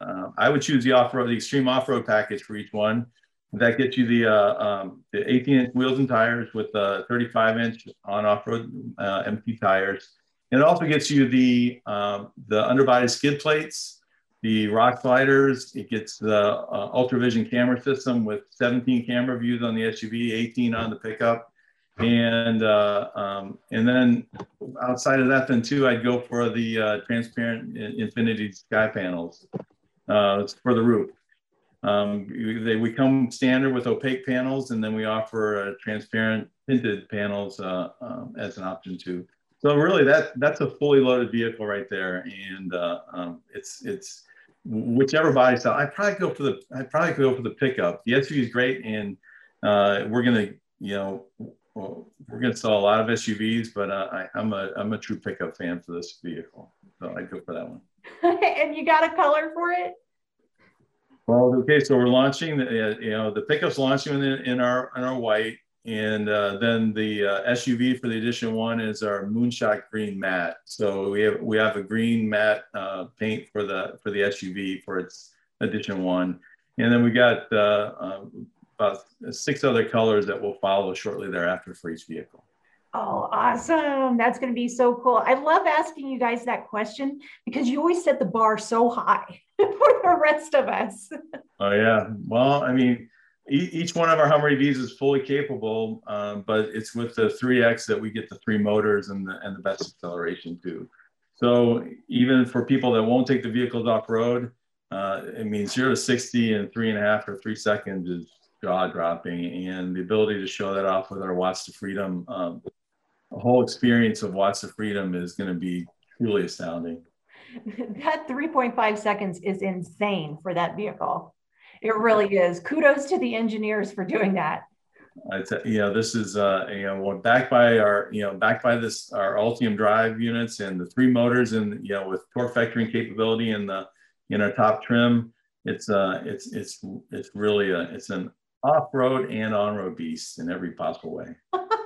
uh, I would choose the off road, the extreme off road package for each one. That gets you the uh, um, the 18 inch wheels and tires with the 35 inch on off road uh, MT tires. And it also gets you the um, the underbody skid plates the rock sliders. It gets the uh, UltraVision camera system with 17 camera views on the SUV, 18 on the pickup. And uh, um, and then outside of that, then too, I'd go for the uh, transparent infinity sky panels uh, for the roof. Um, they, we come standard with opaque panels, and then we offer uh, transparent tinted panels uh, um, as an option too. So really, that that's a fully loaded vehicle right there, and uh, um, it's it's whichever body style. I probably go for the I probably go for the pickup. The SUV is great, and uh, we're gonna you know we're gonna sell a lot of SUVs, but uh, I, I'm a I'm a true pickup fan for this vehicle, so I go for that one. and you got a color for it? Well, okay, so we're launching the uh, you know the pickup's launching in, in our in our white. And uh, then the uh, SUV for the edition one is our Moonshot Green matte. So we have we have a green matte uh, paint for the for the SUV for its edition one, and then we got uh, um, about six other colors that will follow shortly thereafter for each vehicle. Oh, awesome. That's going to be so cool. I love asking you guys that question because you always set the bar so high for the rest of us. oh, yeah. Well, I mean, each one of our Hummer EVs is fully capable, um, but it's with the 3X that we get the three motors and the, and the best acceleration too. So even for people that won't take the vehicles off road, uh, it means zero to 60 in three and a half or three seconds is jaw dropping. And the ability to show that off with our Watts to Freedom, um, the whole experience of Watts to Freedom is going to be truly astounding. That 3.5 seconds is insane for that vehicle. It really is. Kudos to the engineers for doing that. I t- you know, this is uh, you know, backed by our you know, backed by this our Ultium drive units and the three motors and you know, with torque vectoring capability in the in our top trim. It's uh, it's it's it's really a it's an off-road and on-road beast in every possible way.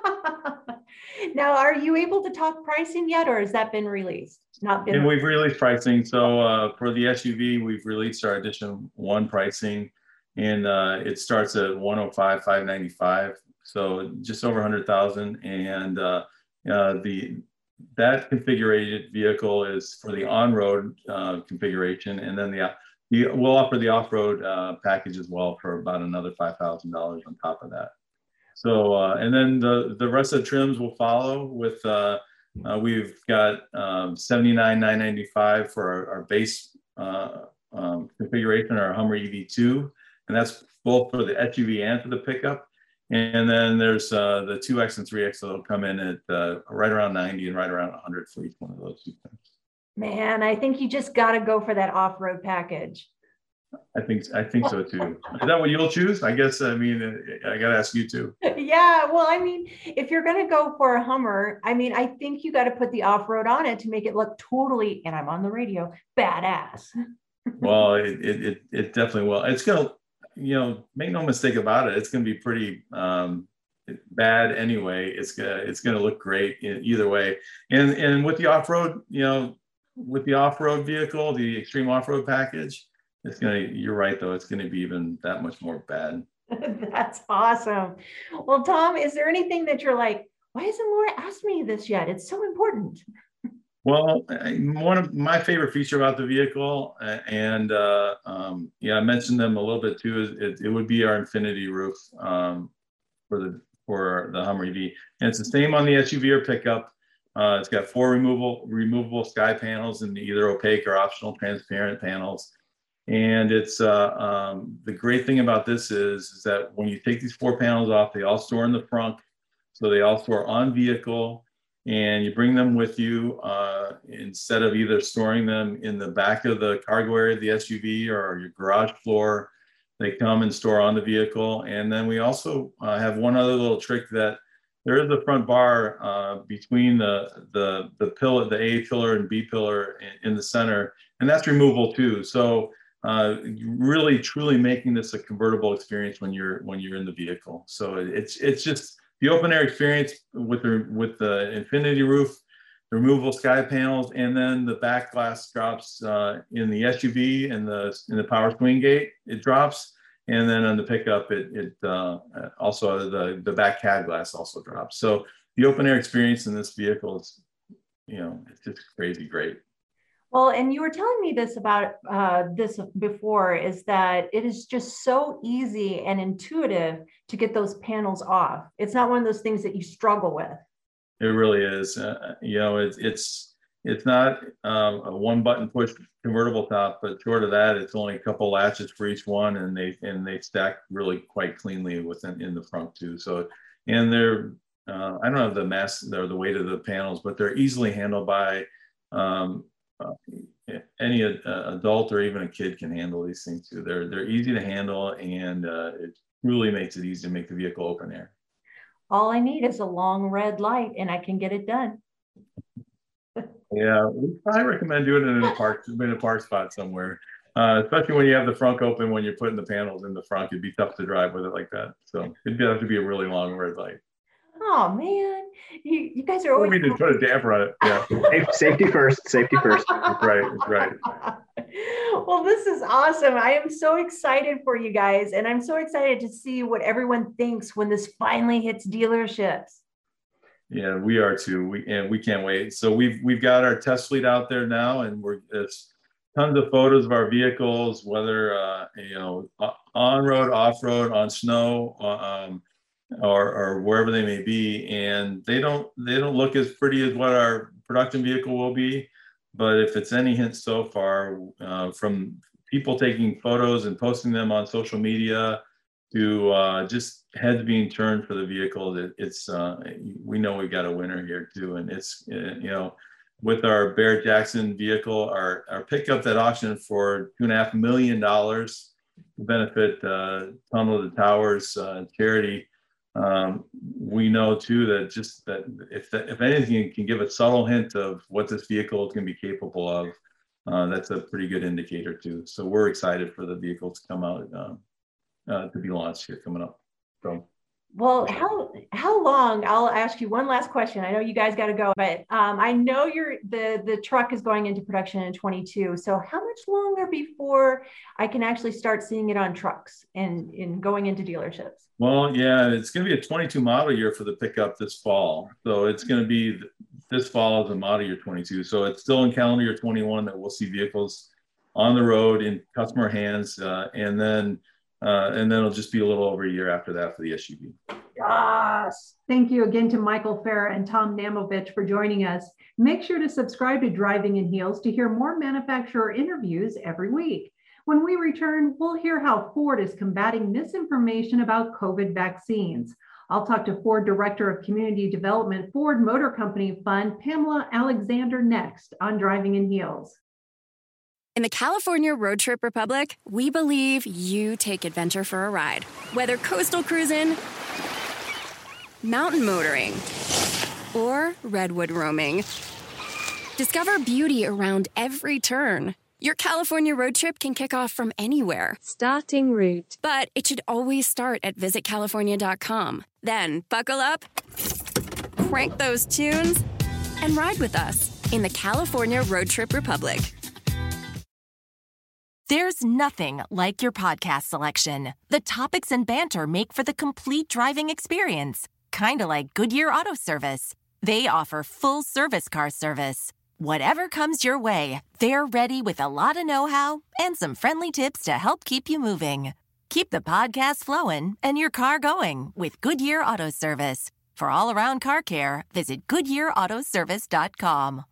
now, are you able to talk pricing yet, or has that been released? Not been. And we've released pricing. So uh, for the SUV, we've released our edition one pricing, and uh, it starts at 105, 595. So just over 100,000, and uh, uh, the that configured vehicle is for the on-road uh, configuration, and then the, we'll offer the off-road uh, package as well for about another five thousand dollars on top of that. So uh, and then the the rest of the trims will follow with uh, uh, we've got um, 79,995 for our, our base uh, um, configuration, our Hummer EV2, and that's both for the SUV and for the pickup. And then there's uh, the 2X and 3X that'll come in at uh, right around 90 and right around 100 for each one of those two things. Man, I think you just got to go for that off-road package. I think I think so too. Is that what you'll choose? I guess. I mean, I got to ask you too. Yeah. Well, I mean, if you're going to go for a Hummer, I mean, I think you got to put the off road on it to make it look totally. And I'm on the radio, badass. well, it, it it definitely will. It's gonna, you know, make no mistake about it. It's gonna be pretty um, bad anyway. It's gonna it's gonna look great either way. And and with the off road, you know, with the off road vehicle, the extreme off road package it's gonna you're right though it's gonna be even that much more bad. That's awesome. Well tom is there anything that you're like why hasn't laura asked me this yet? It's so important. Well one of my favorite feature about the vehicle and uh, um, yeah i mentioned them a little bit too is it, it would be our infinity roof um, for the for the hummer ev and it's the same on the suv or pickup. Uh, it's got four removable removable sky panels and either opaque or optional transparent panels And it's uh, um, the great thing about this is, is that when you take these four panels off, they all store in the trunk. So they all store on vehicle and you bring them with you uh, instead of either storing them in the back of the cargo area of the SUV or your garage floor. They come and store on the vehicle. And then we also uh, have one other little trick that there is a front bar uh, between the, the, the pillar, the A pillar and B pillar in, in the center, and that's removable too. So uh, really truly making this a convertible experience when you're when you're in the vehicle. So it's it's just the open air experience with the with the infinity roof, the removable sky panels, and then the back glass drops uh, in the SUV and the in the power swing gate. It drops, and then on the pickup, it it uh, also the the back cab glass also drops. So the open air experience in this vehicle is, you know, it's just crazy great. Well, and you were telling me this about uh, this before is that it is just so easy and intuitive to get those panels off. It's not one of those things that you struggle with. It really is. Uh, you know, it's it's it's not um, a one button push convertible top, but short of that, it's only a couple latches for each one, and they and they stack really quite cleanly within in the front too. So, and they're uh, I don't know the mass or the weight of the panels, but they're easily handled by um, uh, any uh, adult or even a kid can handle these things too. They're they're easy to handle, and uh, it really makes it easy to make the vehicle open air. All I need is a long red light, and I can get it done. yeah, I recommend doing it in a park, in a park spot somewhere. Uh, especially when you have the front open when you're putting the panels in the front, it'd be tough to drive with it like that. So it'd have to be a really long red light. Oh man, you, you guys are always. We need to put a damper on it. Yeah. safety first. Safety first. right. Right. well, this is awesome. I am so excited for you guys, and I'm so excited to see what everyone thinks when this finally hits dealerships. Yeah, we are too. We and we can't wait. So we've we've got our test fleet out there now, and we're it's tons of photos of our vehicles, whether uh, you know on road, off road, on snow. Uh, um, or, or wherever they may be and they don't they don't look as pretty as what our production vehicle will be. But if it's any hint so far uh, from people taking photos and posting them on social media to uh, just heads being turned for the vehicle it, it's uh, we know we've got a winner here too. And it's uh, you know with our Barrett Jackson vehicle our, our pickup that auctioned for two and a half million dollars to benefit uh, Tunnel to Towers uh, charity um, we know too that just that if that, if anything can give a subtle hint of what this vehicle is going to be capable of, uh, that's a pretty good indicator too. So we're excited for the vehicle to come out uh, uh, to be launched here coming up. So. Well, how how long? I'll ask you one last question. I know you guys got to go, but um, I know you're the the truck is going into production in 22. So how much longer before I can actually start seeing it on trucks and in going into dealerships? Well, yeah, it's going to be a 22 model year for the pickup this fall. So it's going to be this fall is a model year 22. So it's still in calendar year 21 that we'll see vehicles on the road in customer hands, uh, and then uh, and then it'll just be a little over a year after that for the SUV. Yes. Thank you again to Michael Fair and Tom Namovich for joining us. Make sure to subscribe to Driving in Heels to hear more manufacturer interviews every week. When we return, we'll hear how Ford is combating misinformation about COVID vaccines. I'll talk to Ford Director of Community Development, Ford Motor Company Fund, Pamela Alexander, next on Driving in Heels. In the California Road Trip Republic, we believe you take adventure for a ride. Whether coastal cruising, mountain motoring, or redwood roaming, discover beauty around every turn. Your California road trip can kick off from anywhere. Starting route. But it should always start at visitcalifornia.com. Then buckle up, crank those tunes, and ride with us in the California Road Trip Republic. There's nothing like your podcast selection. The topics and banter make for the complete driving experience, kind of like Goodyear Auto Service. They offer full service car service. Whatever comes your way, they're ready with a lot of know how and some friendly tips to help keep you moving. Keep the podcast flowing and your car going with Goodyear Auto Service. For all around car care, visit GoodyearAutoservice.com.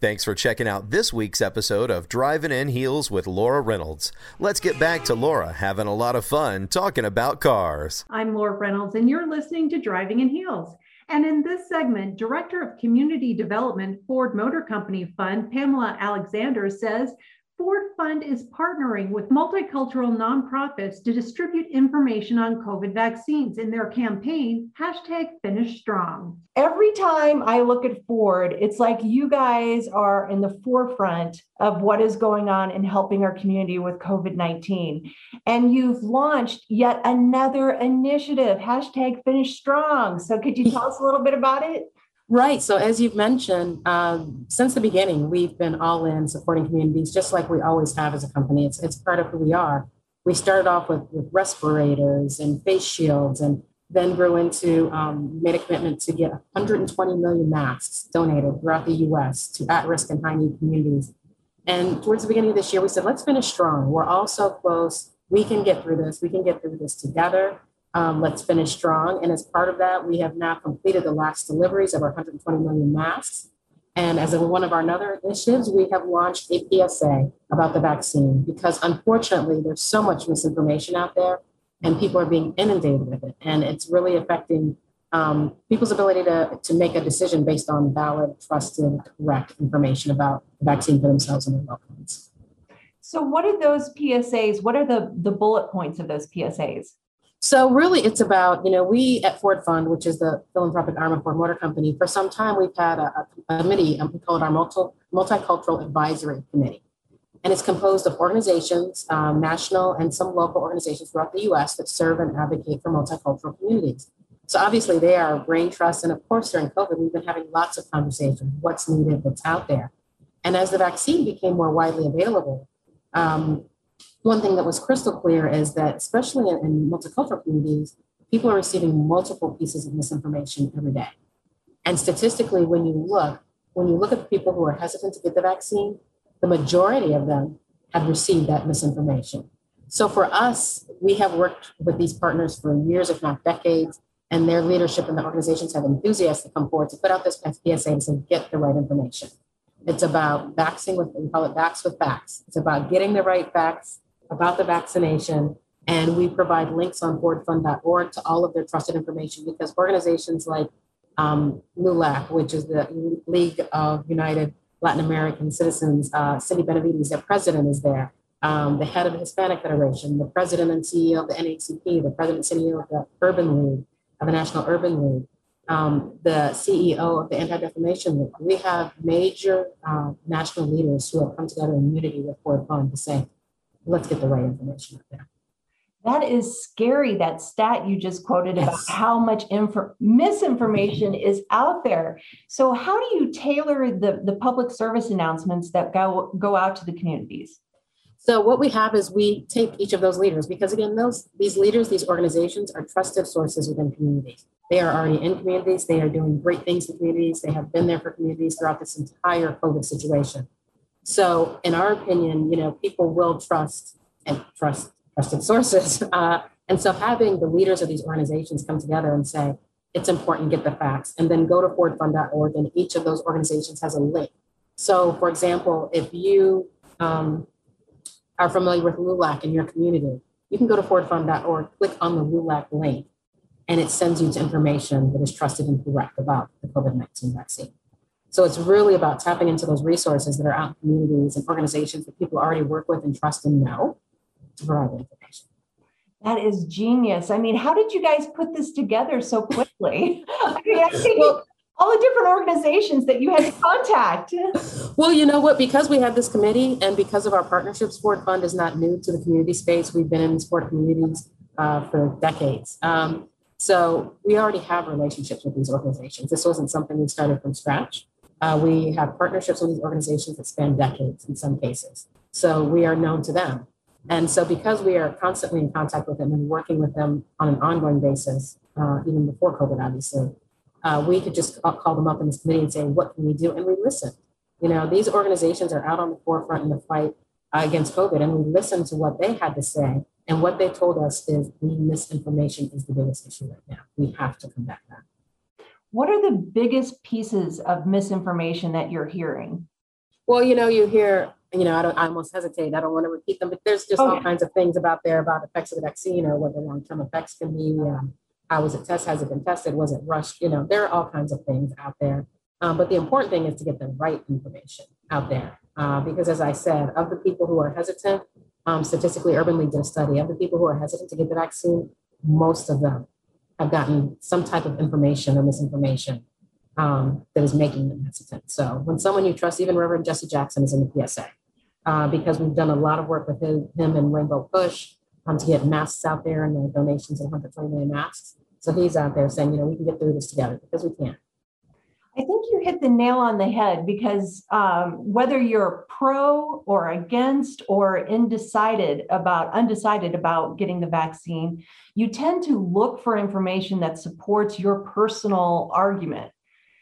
Thanks for checking out this week's episode of Driving in Heels with Laura Reynolds. Let's get back to Laura having a lot of fun talking about cars. I'm Laura Reynolds, and you're listening to Driving in Heels. And in this segment, Director of Community Development, Ford Motor Company Fund, Pamela Alexander says Ford Fund is partnering with multicultural nonprofits to distribute information on COVID vaccines in their campaign, hashtag Finish Strong. Every time I look at Ford, it's like you guys are in the forefront of what is going on in helping our community with COVID 19. And you've launched yet another initiative, hashtag Finish Strong. So, could you tell us a little bit about it? Right. So, as you've mentioned, um, since the beginning, we've been all in supporting communities, just like we always have as a company. It's, it's part of who we are. We started off with, with respirators and face shields, and then grew into um, made a commitment to get 120 million masks donated throughout the U.S. to at-risk and high-need communities. And towards the beginning of this year, we said, let's finish strong. We're all so close. We can get through this. We can get through this together. Um, let's finish strong. And as part of that, we have now completed the last deliveries of our 120 million masks. And as one of our other initiatives, we have launched a PSA about the vaccine because unfortunately, there's so much misinformation out there and people are being inundated with it. And it's really affecting um, people's ability to, to make a decision based on valid, trusted, correct information about the vaccine for themselves and their loved ones. So, what are those PSAs? What are the, the bullet points of those PSAs? So really, it's about you know we at Ford Fund, which is the philanthropic arm of Ford Motor Company. For some time, we've had a, a committee. Um, we call it our multi, multicultural advisory committee, and it's composed of organizations, um, national and some local organizations throughout the U.S. that serve and advocate for multicultural communities. So obviously, they are brain trust, and of course, during COVID, we've been having lots of conversations. What's needed? What's out there? And as the vaccine became more widely available, um, one thing that was crystal clear is that, especially in, in multicultural communities, people are receiving multiple pieces of misinformation every day. And statistically, when you look, when you look at the people who are hesitant to get the vaccine, the majority of them have received that misinformation. So for us, we have worked with these partners for years, if not decades, and their leadership and the organizations have enthusiasts to come forward to put out this PSA and say, get the right information. It's about vaxing with, we call it vax with facts. It's about getting the right facts about the vaccination. And we provide links on fordfund.org to all of their trusted information because organizations like um, LULAC, which is the League of United Latin American Citizens, uh, Sindy Benavides, their president is there. Um, the head of the Hispanic Federation, the president and CEO of the NAACP, the president and CEO of the Urban League, of the National Urban League, um, the CEO of the Anti Defamation League. We have major uh, national leaders who have come together in unity with Ford Fund to say, let's get the right information out there. That is scary, that stat you just quoted yes. about how much info- misinformation is out there. So, how do you tailor the, the public service announcements that go, go out to the communities? So, what we have is we take each of those leaders because, again, those these leaders, these organizations are trusted sources within communities. They are already in communities, they are doing great things in communities, they have been there for communities throughout this entire COVID situation. So, in our opinion, you know, people will trust and trust trusted sources. Uh, and so, having the leaders of these organizations come together and say it's important, get the facts, and then go to fordfund.org, and each of those organizations has a link. So, for example, if you um, are familiar with LULAC in your community, you can go to fordfund.org, click on the LULAC link, and it sends you to information that is trusted and correct about the COVID 19 vaccine. So it's really about tapping into those resources that are out in communities and organizations that people already work with and trust and know to provide information. That is genius. I mean, how did you guys put this together so quickly? I mean, I think well, all the different organizations that you had to contact. Well, you know what? Because we have this committee and because of our partnership, Ford Fund is not new to the community space. We've been in sport communities uh, for decades. Um, so we already have relationships with these organizations. This wasn't something we started from scratch. Uh, we have partnerships with these organizations that span decades in some cases. So we are known to them. And so, because we are constantly in contact with them and working with them on an ongoing basis, uh, even before COVID, obviously, uh, we could just call them up in this committee and say, What can we do? And we listen. You know, these organizations are out on the forefront in the fight uh, against COVID, and we listen to what they had to say. And what they told us is the misinformation is the biggest issue right now. We have to combat that. What are the biggest pieces of misinformation that you're hearing? Well, you know, you hear, you know, I don't, I almost hesitate. I don't want to repeat them, but there's just oh, all yeah. kinds of things about there about effects of the vaccine or what the long-term effects can be. Um, how was it tested? Has it been tested? Was it rushed? You know, there are all kinds of things out there. Um, but the important thing is to get the right information out there. Uh, because as I said, of the people who are hesitant, um, statistically, Urban League did a study of the people who are hesitant to get the vaccine, most of them have gotten some type of information or misinformation um, that is making them hesitant. So when someone you trust, even Reverend Jesse Jackson is in the PSA, uh, because we've done a lot of work with him, him and Rainbow Push um, to get masks out there and the donations of 120 million masks. So he's out there saying, you know, we can get through this together because we can. I think you hit the nail on the head because um, whether you're pro or against or undecided about undecided about getting the vaccine, you tend to look for information that supports your personal argument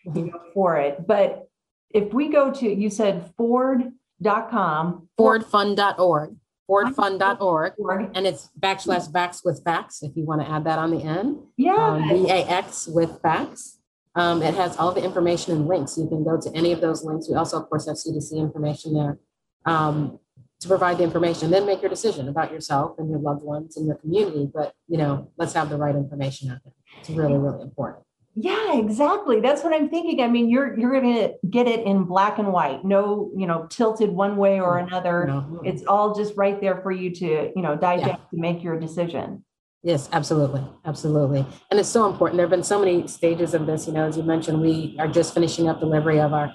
mm-hmm. for it. But if we go to you said Ford.com, FordFund.org fordfund.org and it's backslash vax with facts if you want to add that on the end. Yeah. Um, v-a-x with facts um, it has all the information and links you can go to any of those links we also of course have cdc information there um, to provide the information then make your decision about yourself and your loved ones and your community but you know let's have the right information out there it's really really important yeah, exactly. That's what I'm thinking. I mean, you're you're going to get it in black and white. No, you know, tilted one way or another. No. It's all just right there for you to, you know, digest yeah. to make your decision. Yes, absolutely. Absolutely. And it's so important. There have been so many stages of this, you know, as you mentioned, we are just finishing up delivery of our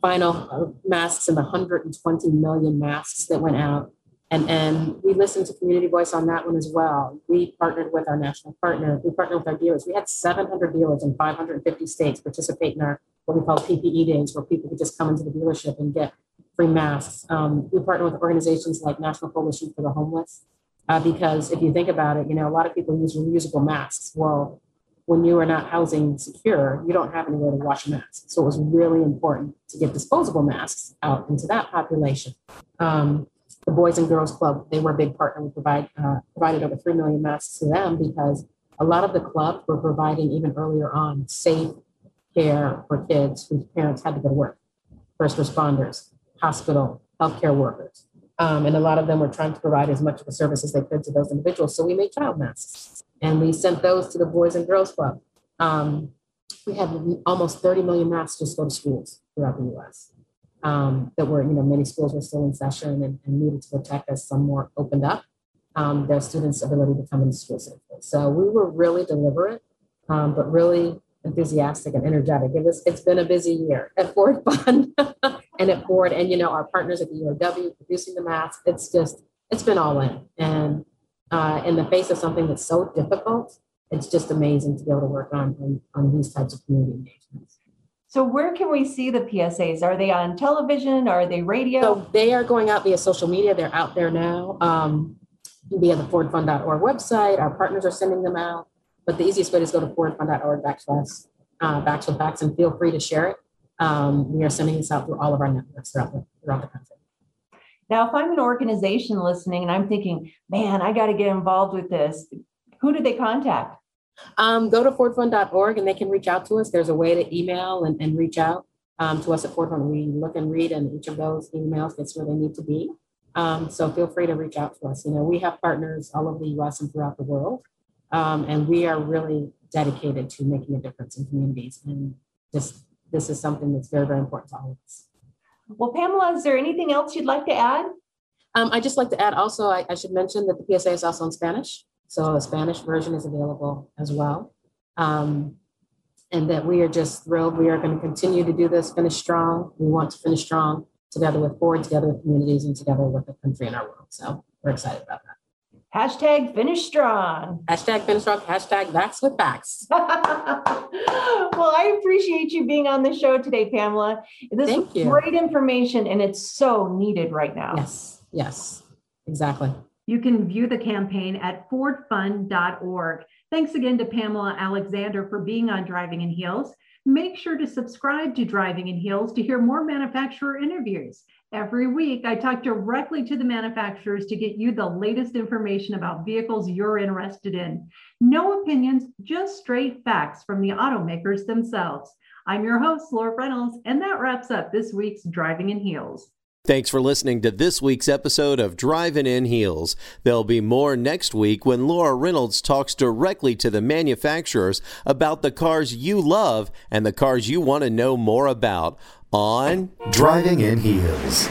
final masks and the 120 million masks that went out and, and we listened to community voice on that one as well. We partnered with our national partner. We partnered with our dealers. We had 700 dealers in 550 states participate in our what we call PPE days, where people could just come into the dealership and get free masks. Um, we partner with organizations like National Coalition for the Homeless, uh, because if you think about it, you know, a lot of people use reusable masks. Well, when you are not housing secure, you don't have anywhere to wash masks. So it was really important to get disposable masks out into that population. Um, the Boys and Girls Club, they were a big partner. We provide, uh, provided over 3 million masks to them because a lot of the clubs were providing even earlier on safe care for kids whose parents had to go to work, first responders, hospital, healthcare workers. Um, and a lot of them were trying to provide as much of a service as they could to those individuals. So we made child masks and we sent those to the Boys and Girls Club. Um, we had almost 30 million masks just go to schools throughout the US um, that were, you know, many schools were still in session and, and needed to protect as some more opened up um, their students' ability to come into school safely. So we were really deliberate, um, but really enthusiastic and energetic. It was, it's been a busy year at Ford Fund and at Ford and, you know, our partners at the UAW producing the masks. It's just, it's been all in. And uh, in the face of something that's so difficult, it's just amazing to be able to work on, on, on these types of community engagements. So where can we see the PSAs? Are they on television? Are they radio? So they are going out via social media. They're out there now um, via the FordFund.org website. Our partners are sending them out. But the easiest way is go to FordFund.org backslash uh, backs with facts and feel free to share it. Um, we are sending this out through all of our networks throughout the, throughout the country. Now, if I'm an organization listening and I'm thinking, man, I got to get involved with this, who do they contact? Um, go to fordfund.org and they can reach out to us. There's a way to email and, and reach out um, to us at Ford Fund. We look and read, and each of those emails gets where they need to be. Um, so feel free to reach out to us. You know, we have partners all over the U.S. and throughout the world, um, and we are really dedicated to making a difference in communities. And this this is something that's very very important to all of us. Well, Pamela, is there anything else you'd like to add? Um, I just like to add also, I, I should mention that the PSA is also in Spanish. So a Spanish version is available as well. Um, and that we are just thrilled. We are going to continue to do this, finish strong. We want to finish strong together with Ford, together with communities, and together with the country and our world. So we're excited about that. Hashtag finish strong. Hashtag finish strong. Hashtag vax with facts. well, I appreciate you being on the show today, Pamela. This Thank is you. great information and it's so needed right now. Yes, yes, exactly. You can view the campaign at fordfund.org. Thanks again to Pamela Alexander for being on Driving in Heels. Make sure to subscribe to Driving in Heels to hear more manufacturer interviews. Every week, I talk directly to the manufacturers to get you the latest information about vehicles you're interested in. No opinions, just straight facts from the automakers themselves. I'm your host, Laura Reynolds, and that wraps up this week's Driving in Heels. Thanks for listening to this week's episode of Driving in Heels. There'll be more next week when Laura Reynolds talks directly to the manufacturers about the cars you love and the cars you want to know more about on Driving in Heels.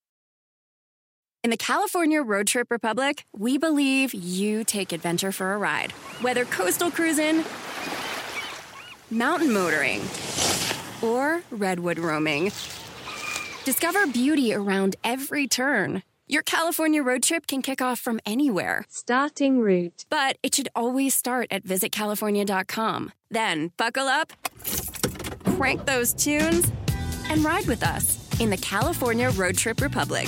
In the California Road Trip Republic, we believe you take adventure for a ride. Whether coastal cruising, mountain motoring, or redwood roaming, discover beauty around every turn. Your California road trip can kick off from anywhere. Starting route. But it should always start at visitcalifornia.com. Then buckle up, crank those tunes, and ride with us in the California Road Trip Republic.